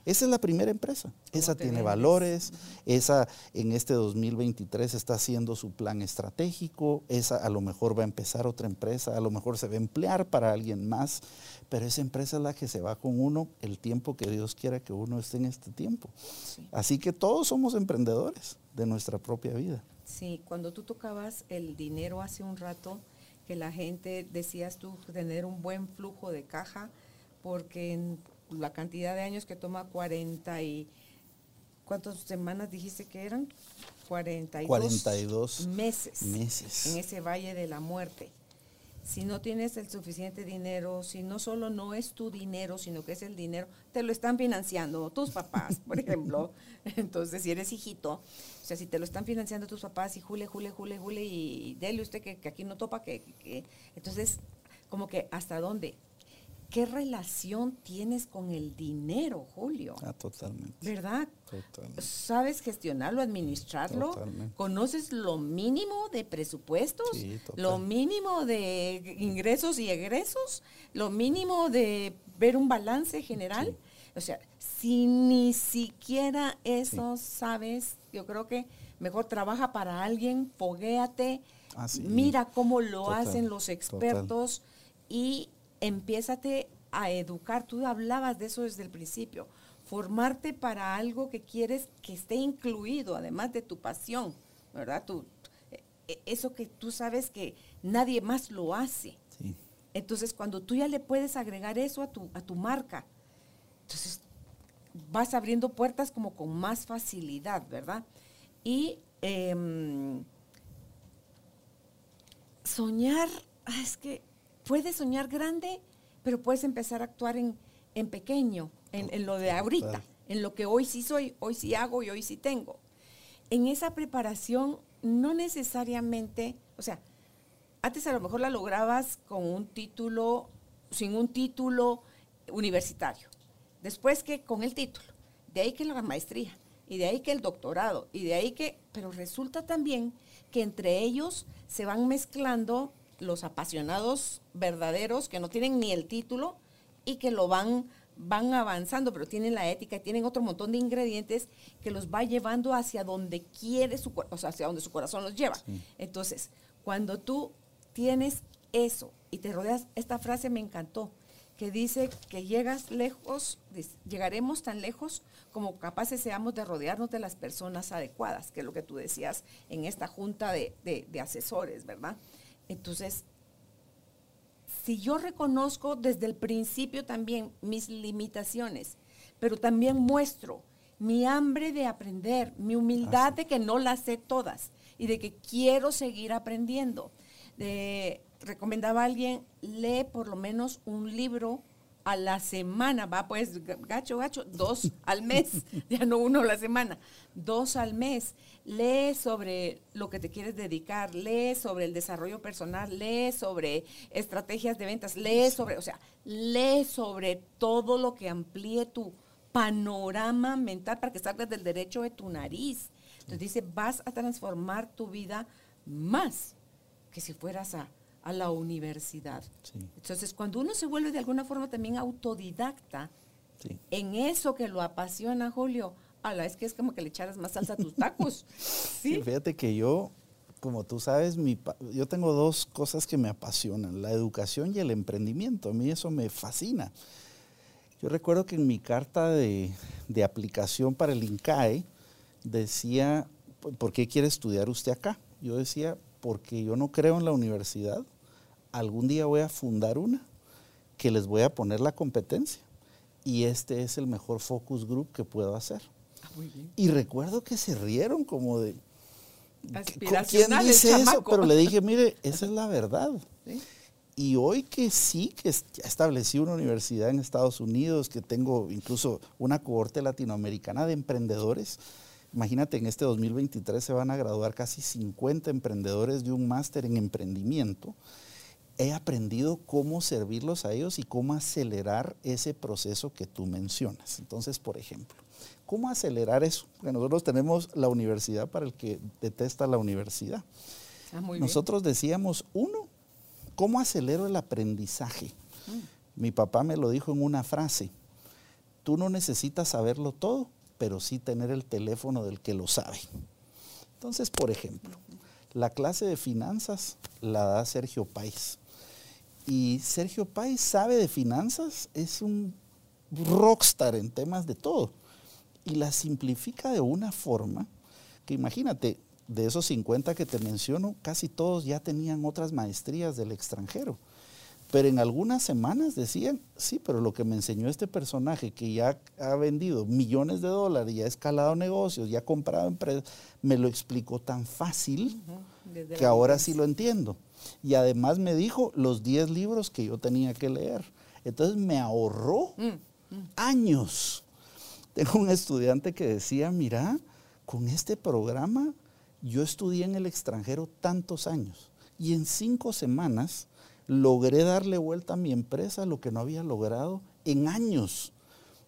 Esa es la primera empresa. Esa tiene valores, esa en este 2023 está haciendo su plan estratégico, esa a lo mejor va a empezar otra empresa, a lo mejor se va a emplear para alguien más, pero esa empresa es la que se va con uno el tiempo que Dios quiera que uno esté en este tiempo. Así que todos somos emprendedores de nuestra propia vida. Sí, cuando tú tocabas el dinero hace un rato, que la gente, decías tú, tener un buen flujo de caja, porque en la cantidad de años que toma 40 y... ¿Cuántas semanas dijiste que eran? 42, 42 meses, meses en ese valle de la muerte si no tienes el suficiente dinero, si no solo no es tu dinero, sino que es el dinero, te lo están financiando tus papás, por ejemplo. Entonces, si eres hijito, o sea, si te lo están financiando tus papás y jule, jule, jule, jule, y dele usted que, aquí no topa, que, que, entonces, como que hasta dónde. ¿Qué relación tienes con el dinero, Julio? Ah, totalmente. ¿Verdad? Totalmente. ¿Sabes gestionarlo, administrarlo? Totalmente. ¿Conoces lo mínimo de presupuestos? Sí, ¿Lo mínimo de ingresos y egresos? ¿Lo mínimo de ver un balance general? O sea, si ni siquiera eso sabes, yo creo que mejor trabaja para alguien, foguéate, ah, mira cómo lo hacen los expertos y empiézate a educar. Tú hablabas de eso desde el principio. Formarte para algo que quieres que esté incluido, además de tu pasión, ¿verdad? Tu, e, eso que tú sabes que nadie más lo hace. Entonces, cuando tú ya le puedes agregar eso a tu, a tu marca, entonces vas abriendo puertas como con más facilidad, ¿verdad? Y em, soñar, ah, es que puedes soñar grande, pero puedes empezar a actuar en, pequeño, en, lo de ahorita, en lo que hoy sí soy, hoy sí hago y hoy sí tengo. En esa preparación no necesariamente, o sea, antes a lo mejor la lograbas con un título, sin un título universitario. Después que con el título, de ahí que la maestría, y de ahí que el doctorado, y de ahí que, pero resulta también que entre ellos se van mezclando los apasionados verdaderos que no tienen ni el título y que lo van van avanzando, pero tienen la ética, y tienen otro montón de ingredientes que los va llevando hacia donde quiere su, o sea, hacia donde su corazón los lleva. Entonces, cuando tú tienes eso y te rodeas, esta frase me encantó, que dice que llegas lejos, llegaremos tan lejos como capaces seamos de rodearnos de las personas adecuadas, que es lo que tú decías en esta junta de, de asesores, ¿verdad? Entonces, si yo reconozco desde el principio también mis limitaciones, pero también muestro mi hambre de aprender, mi humildad de que no las sé todas y de que quiero seguir aprendiendo. recomendaba a alguien, lee por lo menos un libro a la semana, va pues gacho, gacho, dos al mes, ya no uno a la semana, dos al mes. Lee sobre lo que te quieres dedicar, lee sobre el desarrollo personal, lee sobre estrategias de ventas, lee sobre, o sea, lee sobre todo lo que amplíe tu panorama mental para que salgas del derecho de tu nariz. Entonces dice, vas a transformar tu vida más que si fueras a a la universidad. Entonces, cuando uno se vuelve de alguna forma también autodidacta en eso que lo apasiona, Julio, ala, es que es como que le echaras más salsa a tus tacos. ¿Sí? fíjate que yo, como tú sabes, mi, yo tengo dos cosas que me apasionan, la educación y el emprendimiento. A mí eso me fascina. Yo recuerdo que en mi carta de, de aplicación para el INCAE decía, ¿por qué quiere estudiar usted acá? Yo decía, porque yo no creo en la universidad. Algún día voy a fundar una que les voy a poner la competencia. Y este es el mejor focus group que puedo hacer. Ah, muy bien. Y recuerdo que se rieron como de, ¿quién dice eso? Pero le dije, mire, esa es la verdad. ¿Sí? Y hoy que sí, que establecí una universidad en Estados Unidos, que tengo incluso una cohorte latinoamericana de emprendedores, imagínate, en este 2023 se van a graduar casi 50 emprendedores de un máster en emprendimiento. He aprendido cómo servirlos a ellos y cómo acelerar ese proceso que tú mencionas. Entonces, por ejemplo, ¿cómo acelerar eso? Porque nosotros tenemos la universidad para el que detesta la universidad. Ah, muy Nosotros decíamos, uno, ¿cómo acelero el aprendizaje? Mi papá me lo dijo en una frase, tú no necesitas saberlo todo, pero sí tener el teléfono del que lo sabe. Entonces, por ejemplo, la clase de finanzas la da Sergio Páez. Y Sergio Páez sabe de finanzas, es un rockstar en temas de todo. Y la simplifica de una forma que imagínate, de esos 50 que te menciono, casi todos ya tenían otras maestrías del extranjero. Pero en algunas semanas decían, sí, pero lo que me enseñó este personaje que ya ha vendido millones de dólares, ya ha escalado negocios, ya ha comprado empresas, me lo explicó tan fácil que ahora sí lo entiendo. Y además me dijo los 10 libros que yo tenía que leer. Entonces me ahorró Mm, años. Tengo un estudiante que decía, mira, con este programa yo estudié en el extranjero tantos años y en cinco semanas logré darle vuelta a mi empresa lo que no había logrado en años,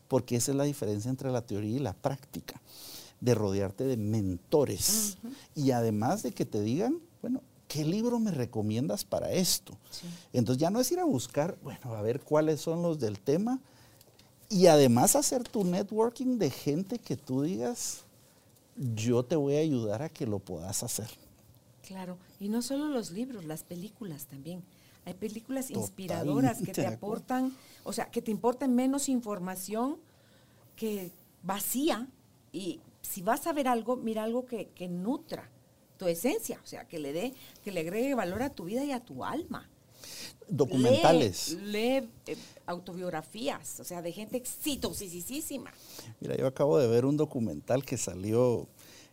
porque esa es la diferencia entre la teoría y la práctica, de rodearte de mentores y además de que te digan, bueno, ¿qué libro me recomiendas para esto? Sí. Entonces ya no es ir a buscar, bueno, a ver cuáles son los del tema y además hacer tu networking de gente que tú digas, yo te voy a ayudar a que lo puedas hacer. Claro, y no solo los libros, las películas también. Hay películas inspiradoras que te aportan, o sea, que te importen menos información que vacía. Y si vas a ver algo, mira algo que, que nutra tu esencia, o sea, que le dé, que le agregue valor a tu vida y a tu alma. Documentales. Lee, lee, eh, autobiografías, o sea, de gente exitosísima. Mira, yo acabo de ver un documental que salió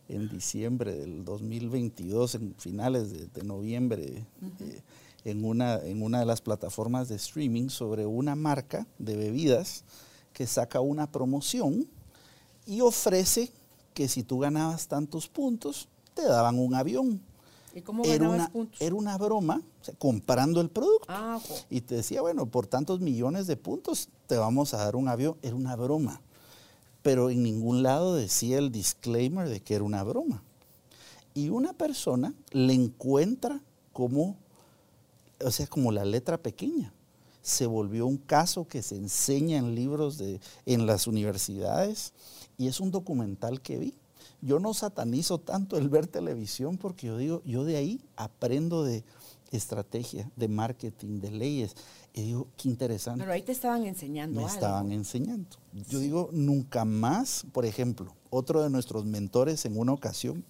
en diciembre del 2022, en finales de, de noviembre, eh, en, una, en una de las plataformas de streaming sobre una marca de bebidas que saca una promoción y ofrece que si tú ganabas tantos puntos, te daban un avión. ¿Y cómo Era una, puntos? era una broma, o sea, comprando el producto. Ah. Y te decía, bueno, por tantos millones de puntos te vamos a dar un avión. Era una broma. Pero en ningún lado decía el disclaimer de que era una broma. Y una persona le encuentra como, o sea, como la letra pequeña. Se volvió un caso que se enseña en libros de, en las universidades y es un documental que vi. Yo no satanizo tanto el ver televisión porque yo digo, yo de ahí aprendo de estrategia, de marketing, de leyes. Y digo, qué interesante Pero ahí te estaban enseñando me algo. estaban enseñando. Yo digo, nunca más, por ejemplo, otro de nuestros mentores en una ocasión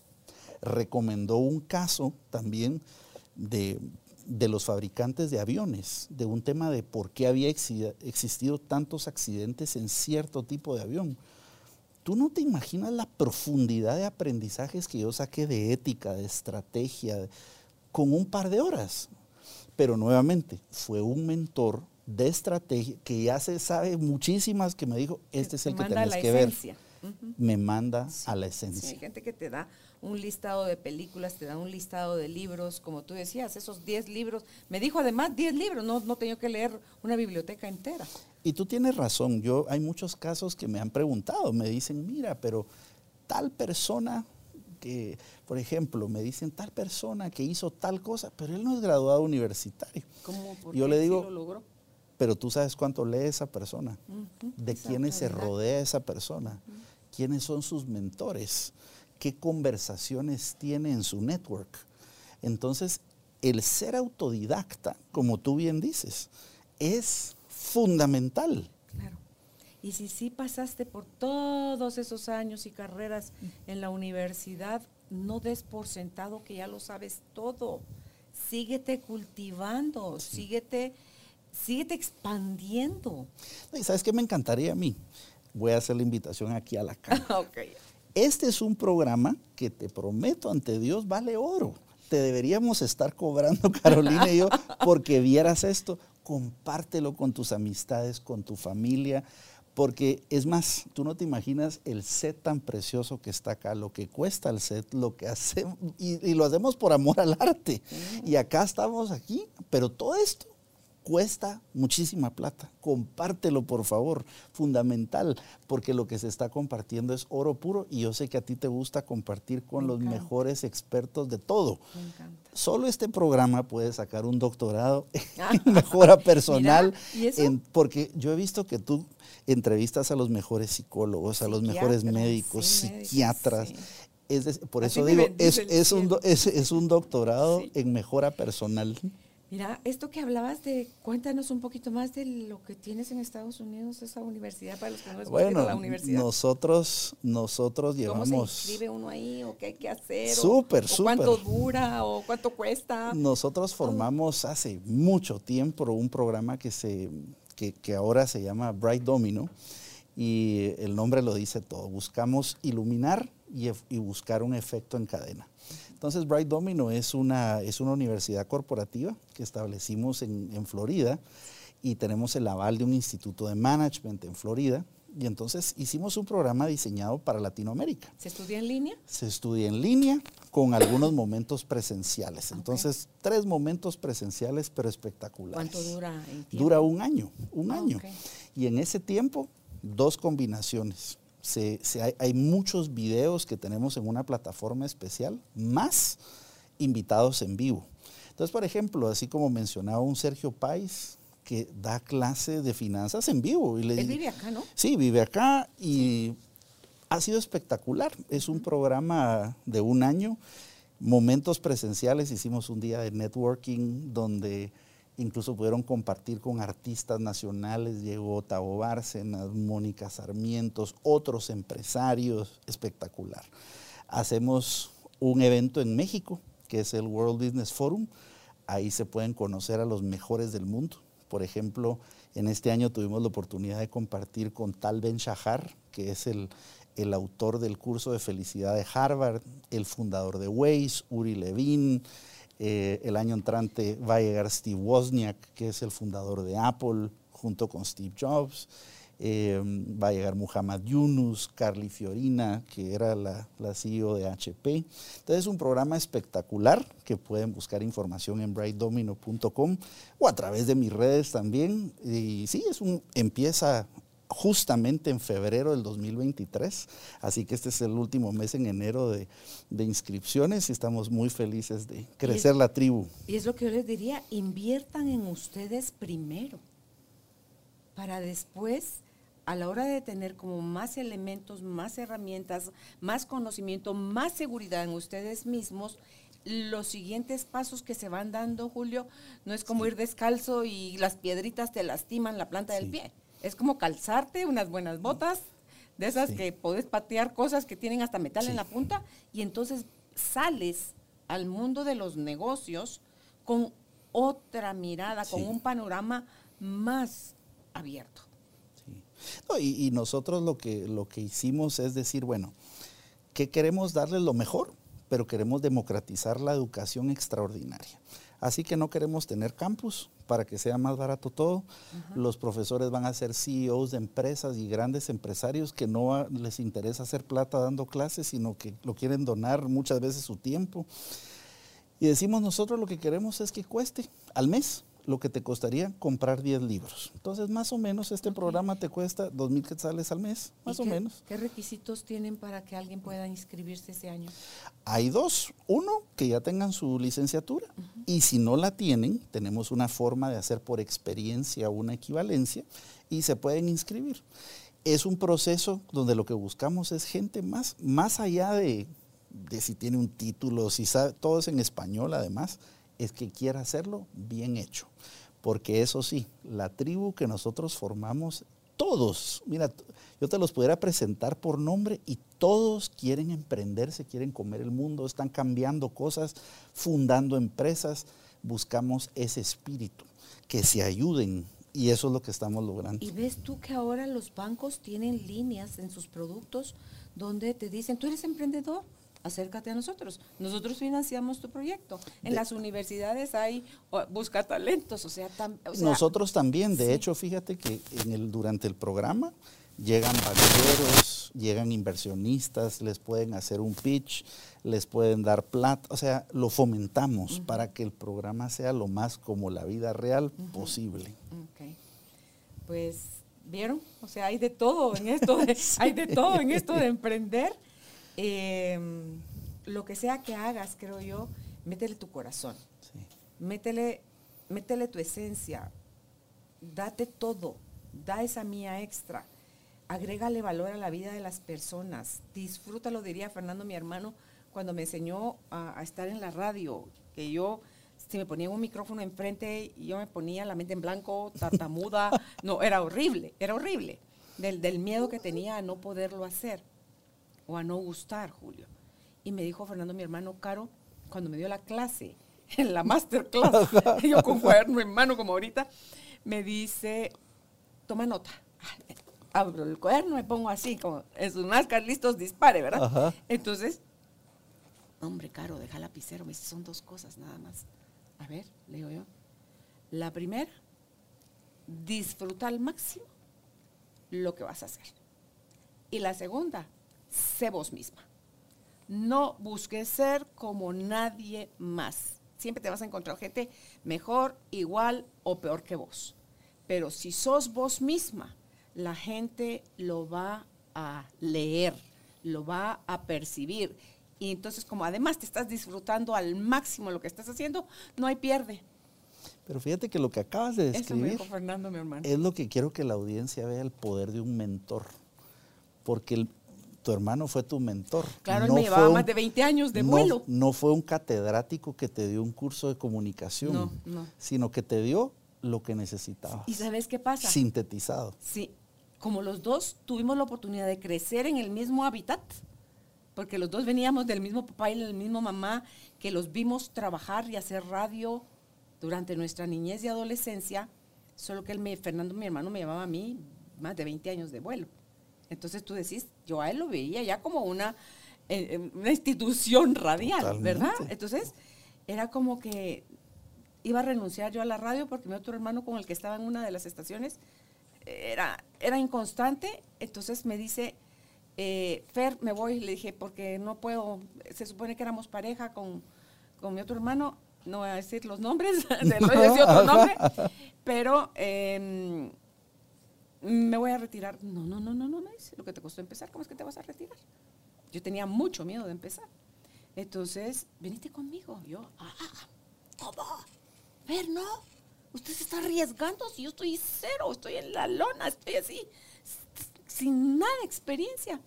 recomendó un caso también de, de los fabricantes de aviones, de un tema de por qué había exi- existido tantos accidentes en cierto tipo de avión. Tú no te imaginas la profundidad de aprendizajes que yo saqué de ética, de estrategia, con un par de horas. Pero nuevamente, fue un mentor de estrategia que ya se sabe muchísimas que me dijo, este es el que tenés que ver. Me manda Sí, a la sí, esencia. hay gente que te da un listado de películas, te da un listado de libros, como tú decías, esos 10 libros. Me dijo además 10 libros, no, no tenía que leer una biblioteca entera. Y tú tienes razón, yo hay muchos casos que me han preguntado, me dicen, mira, pero tal persona que, por ejemplo, me dicen tal persona que hizo tal cosa, pero él no es graduado universitario. ¿Cómo? ¿Por Yo qué le sí digo, lo logró? pero tú sabes cuánto lee esa persona, de quiénes se rodea esa persona, quiénes son sus mentores, qué conversaciones tiene en su network. Entonces, el ser autodidacta, como tú bien dices, es fundamental. Claro. Y si sí pasaste por todos esos años y carreras en la universidad, no des por sentado que ya lo sabes todo. Síguete cultivando, síguete, síguete expandiendo. ¿Y sabes qué me encantaría a mí? Voy a hacer la invitación aquí a la cámara. okay. Este es un programa que te prometo ante Dios vale oro. Te deberíamos estar cobrando, Carolina y yo, porque vieras esto. Compártelo con tus amistades, con tu familia, porque es más, tú no te imaginas el set tan precioso que está acá, lo que cuesta el set, lo que hacemos, y, y lo hacemos por amor al arte. Y acá estamos aquí, pero todo esto cuesta muchísima plata. Compártelo, por favor, fundamental, porque lo que se está compartiendo es oro puro y yo sé que a ti te gusta compartir con los mejores expertos de todo. Solo este programa puede sacar un doctorado en mejora personal, porque yo he visto que tú entrevistas a los mejores psicólogos, a los mejores médicos, psiquiatras. Es por eso digo, es, es, un, es, un, doctorado en mejora personal. Mira, esto que hablabas de, cuéntanos un poquito más de lo que tienes en Estados Unidos, esa universidad, para los que no bueno, la universidad. Nosotros, nosotros llevamos... ¿Cómo se inscribe uno ahí o qué hay que hacer? Súper, súper. ¿Cuánto dura o cuánto cuesta? Nosotros formamos hace mucho tiempo un programa que, se, que, que ahora se llama Bright Domino y el nombre lo dice todo. Buscamos iluminar y, y buscar un efecto en cadena. Entonces, Bright Domino es una, es una universidad corporativa que establecimos en, en Florida y tenemos el aval de un instituto de management en Florida. Y entonces hicimos un programa diseñado para Latinoamérica. ¿Se estudia en línea? Se estudia en línea con algunos momentos presenciales. Entonces, tres momentos presenciales, pero espectaculares. ¿Cuánto dura? Dura un año, un ah, año. Y en ese tiempo, dos combinaciones hay, muchos videos que tenemos en una plataforma especial, más invitados en vivo. Entonces, por ejemplo, así como mencionaba un Sergio Pais, que da clase de finanzas en vivo. Y le, Él vive acá, ¿no? Sí, vive acá y ha sido espectacular. Es un programa de un año, momentos presenciales, hicimos un día de networking donde incluso pudieron compartir con artistas nacionales, llegó Tavo Bárcenas, Mónica Sarmientos, otros empresarios, espectacular. Hacemos un evento en México, que es el World Business Forum, ahí se pueden conocer a los mejores del mundo. Por ejemplo, en este año tuvimos la oportunidad de compartir con Tal Ben Shahar, que es el, el autor del curso de felicidad de Harvard, el fundador de Waze, Uri Levin, eh, el año entrante va a llegar Steve Wozniak, que es el fundador de Apple, junto con Steve Jobs. Eh, va a llegar Muhammad Yunus, Carly Fiorina, que era la, la, CEO de HP. Entonces es un programa espectacular que pueden buscar información en brightdomino.com o a través de mis redes también. Y sí, es un, empieza justamente en febrero del 2023, así que este es el último mes en enero de, inscripciones y estamos muy felices de crecer la tribu. Y es lo que yo les diría, inviertan en ustedes primero, para después, a la hora de tener como más elementos, más herramientas, más conocimiento, más seguridad en ustedes mismos, los siguientes pasos que se van dando, Julio, no es como ir descalzo y las piedritas te lastiman la planta del pie es como calzarte unas buenas botas, de esas que podés patear cosas que tienen hasta metal en la punta, y entonces sales al mundo de los negocios con otra mirada, con un panorama más abierto. y, y, nosotros lo que, lo que hicimos es decir, bueno, ¿qué queremos darles lo mejor? Pero queremos democratizar la educación extraordinaria. Así que no queremos tener campus para que sea más barato todo. Los profesores van a ser CEOs de empresas y grandes empresarios que no les interesa hacer plata dando clases, sino que lo quieren donar muchas veces su tiempo. Y decimos nosotros lo que queremos es que cueste al mes lo que te costaría comprar 10 libros. Entonces, más o menos este programa te cuesta 2.000 quetzales al mes, más o menos. ¿Qué requisitos tienen para que alguien pueda inscribirse ese año? Hay dos. Uno, que ya tengan su licenciatura. Y si no la tienen, tenemos una forma de hacer por experiencia una equivalencia y se pueden inscribir. Es un proceso donde lo que buscamos es gente más, más allá de, de si tiene un título, si sabe, todo es en español además es que quiera hacerlo bien hecho. Porque eso sí, la tribu que nosotros formamos todos, mira, yo te los pudiera presentar por nombre y todos quieren emprender, se quieren comer el mundo, están cambiando cosas, fundando empresas, buscamos ese espíritu, que se ayuden y eso es lo que estamos logrando. Y ves tú que ahora los bancos tienen líneas en sus productos donde te dicen, tú eres emprendedor, acércate a nosotros. Nosotros financiamos tu proyecto. En las universidades hay, busca talentos, o sea, nosotros también. De hecho, fíjate que en el, durante el programa llegan banqueros, llegan inversionistas, les pueden hacer un pitch, les pueden dar plata, o sea, lo fomentamos para que el programa sea lo más como la vida real posible. Pues, ¿vieron? O sea, hay de todo en esto, hay de todo en esto de emprender. Em, lo que sea que hagas, creo yo, métele tu corazón, métele, métele tu esencia, date todo, da esa mía extra. Agrégale valor a la vida de las personas, disfrútalo, diría Fernando, mi hermano, cuando me enseñó a, estar en la radio, que yo, si me ponía un micrófono enfrente, y yo me ponía la mente en blanco, tartamuda, no, era horrible, era horrible, del, del miedo que tenía a no poderlo hacer o a no gustar, Julio. Y me dijo Fernando, mi hermano, Caro, cuando me dio la clase, en la masterclass, yo con cuaderno en mano como ahorita, me dice, toma nota abro el cuaderno, me pongo así, como en sus máscaras, listos, dispare, ¿verdad? Entonces, hombre, caro, deja lapicero. Me dice, son dos cosas nada más. A ver, le digo yo. La primera, disfruta al máximo lo que vas a hacer. Y la segunda, sé vos misma. No busques ser como nadie más. Siempre te vas a encontrar gente mejor, igual o peor que vos. Pero si sos vos misma, la gente lo va a leer, lo va a percibir. Y entonces, como además te estás disfrutando al máximo lo que estás haciendo, no hay pierde. Pero fíjate que lo que acabas de describir es lo que quiero que la audiencia vea el poder de un mentor. Porque tu hermano fue tu mentor. Claro, él me llevaba más de 20 años de vuelo. No fue un catedrático que te dio un curso de comunicación, sino que te dio lo que necesitabas. ¿Y sabes qué pasa? Sintetizado. Sí, como los dos tuvimos la oportunidad de crecer en el mismo hábitat, porque los dos veníamos del mismo papá y del mismo mamá, que los vimos trabajar y hacer radio durante nuestra niñez y adolescencia, solo que el Fernando, mi hermano, me llevaba a mí más de 20 años de vuelo. Entonces tú decís, yo a él lo veía ya como una, eh, eh, una institución radial, ¿verdad? Entonces era como que iba a renunciar yo a la radio porque mi otro hermano con el que estaba en una de las estaciones era, era inconstante, entonces me dice, eh, Fer, me voy, le dije, porque no puedo, se supone que éramos pareja con, mi otro hermano, no voy a decir los nombres, de, otro nombre, pero em, me voy a retirar. No, no, no, no, no, me dice, lo que te costó empezar, ¿cómo es que te vas a retirar? Yo tenía mucho miedo de empezar. Entonces, venite conmigo. Yo, ah, ah, ah ¿cómo? Fer, no usted se está arriesgando si yo estoy cero, estoy en la lona, estoy así, sin nada de experiencia.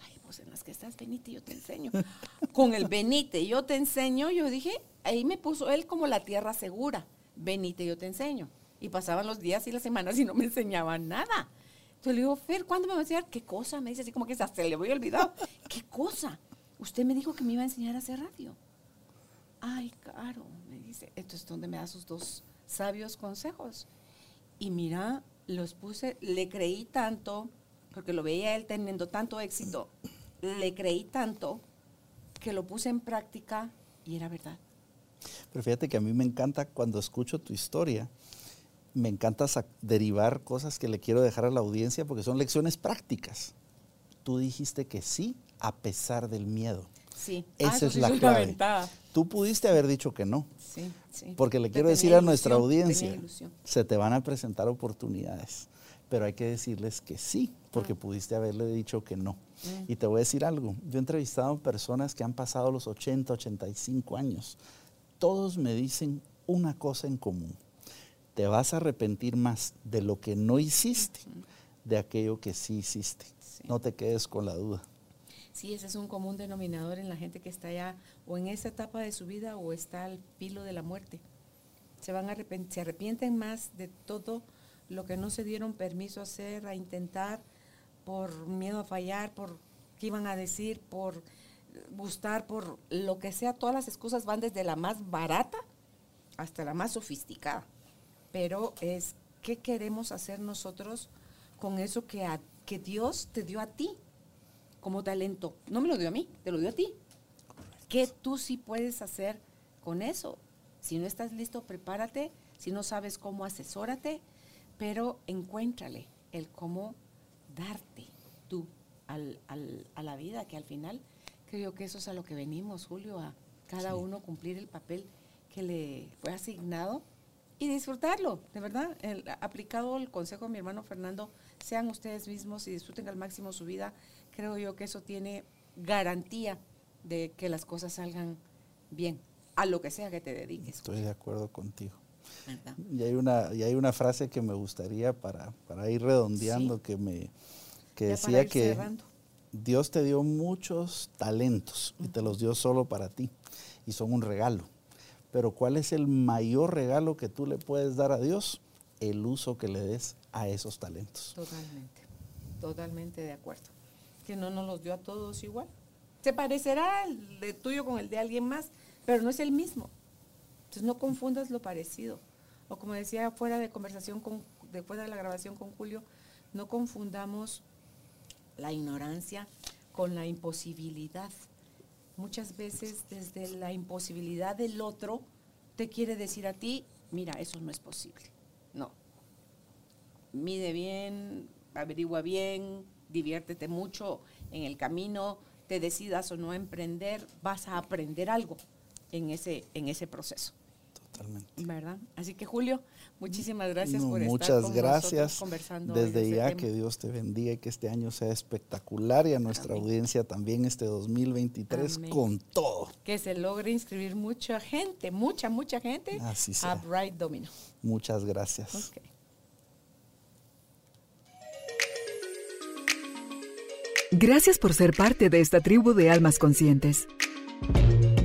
Ay, pues en las que estás, Benite, yo te enseño. Con el Benite, yo te enseño, yo dije, ahí me puso él como la tierra segura. Benite, yo te enseño. Y pasaban los días y las semanas y no me enseñaba nada. Entonces le digo, Fer, ¿cuándo me va a enseñar? ¿Qué cosa? Me dice así como que se le voy a olvidar. ¿Qué cosa? Usted me dijo que me iba a enseñar a hacer radio. Ay, caro, me dice. Entonces, ¿dónde me da sus dos sabios consejos. Y mira, los puse, le creí tanto, porque lo veía él teniendo tanto éxito, le creí tanto que lo puse en práctica y era verdad. Pero fíjate que a mí me encanta cuando escucho tu historia, me encanta derivar cosas que le quiero dejar a la audiencia porque son lecciones prácticas. Tú dijiste que sí a pesar del miedo. Sí. Esa ah, es la clave. Tú pudiste haber dicho que no. Sí, sí. Porque le quiero decir a nuestra audiencia, se te van a presentar oportunidades, pero hay que decirles que sí, porque mm. pudiste haberle dicho que no. Mm. Y te voy a decir algo, yo he entrevistado personas que han pasado los 80, 85 años. Todos me dicen una cosa en común. Te vas a arrepentir más de lo que no hiciste, de aquello que sí hiciste. No te quedes con la duda. Sí, ese es un común denominador en la gente que está ya o en esa etapa de su vida o está al filo de la muerte. Se van a se arrepienten más de todo lo que no se dieron permiso a hacer, a intentar, por miedo a fallar, por qué iban a decir, por gustar, por lo que sea, todas las excusas van desde la más barata hasta la más sofisticada. Pero es qué queremos hacer nosotros con eso que, que Dios te dio a ti como talento. No me lo dio a mí, te lo dio a ti. ¿Qué tú sí puedes hacer con eso? Si no estás listo, prepárate. Si no sabes cómo, asesórate. Pero encuéntrale el cómo darte tú a la vida, que al final creo que eso es a lo que venimos, Julio, a cada uno cumplir el papel que le fue asignado y disfrutarlo, de verdad. El, aplicado el consejo de mi hermano Fernando, sean ustedes mismos y disfruten al máximo su vida. Creo yo que eso tiene garantía de que las cosas salgan bien, a lo que sea que te dediques. Estoy de acuerdo contigo. Y hay, una, y hay una frase que me gustaría para, para ir redondeando que me que decía que Dios te dio muchos talentos y te los dio solo para ti y son un regalo. Pero ¿cuál es el mayor regalo que tú le puedes dar a Dios? El uso que le des a esos talentos. Totalmente, totalmente de acuerdo. Que no nos los dio a todos igual. Se parecerá el de tuyo con el de alguien más, pero no es el mismo. Entonces no confundas lo parecido. O como decía fuera de conversación, con, de fuera de la grabación con Julio, no confundamos la ignorancia con la imposibilidad muchas veces desde la imposibilidad del otro te quiere decir a ti, mira, eso no es posible. No. Mide bien, averigua bien, diviértete mucho en el camino, te decidas o no emprender, vas a aprender algo en ese, en ese proceso. ¿Verdad? Así que Julio, muchísimas gracias por estar con gracias. conversando. Desde ya que Dios te bendiga y que este año sea espectacular y a nuestra audiencia también este 2023 con todo. Que se logre inscribir mucha gente, mucha, mucha gente Así a Bright Domino. Muchas gracias. Gracias por ser parte de esta tribu de almas conscientes.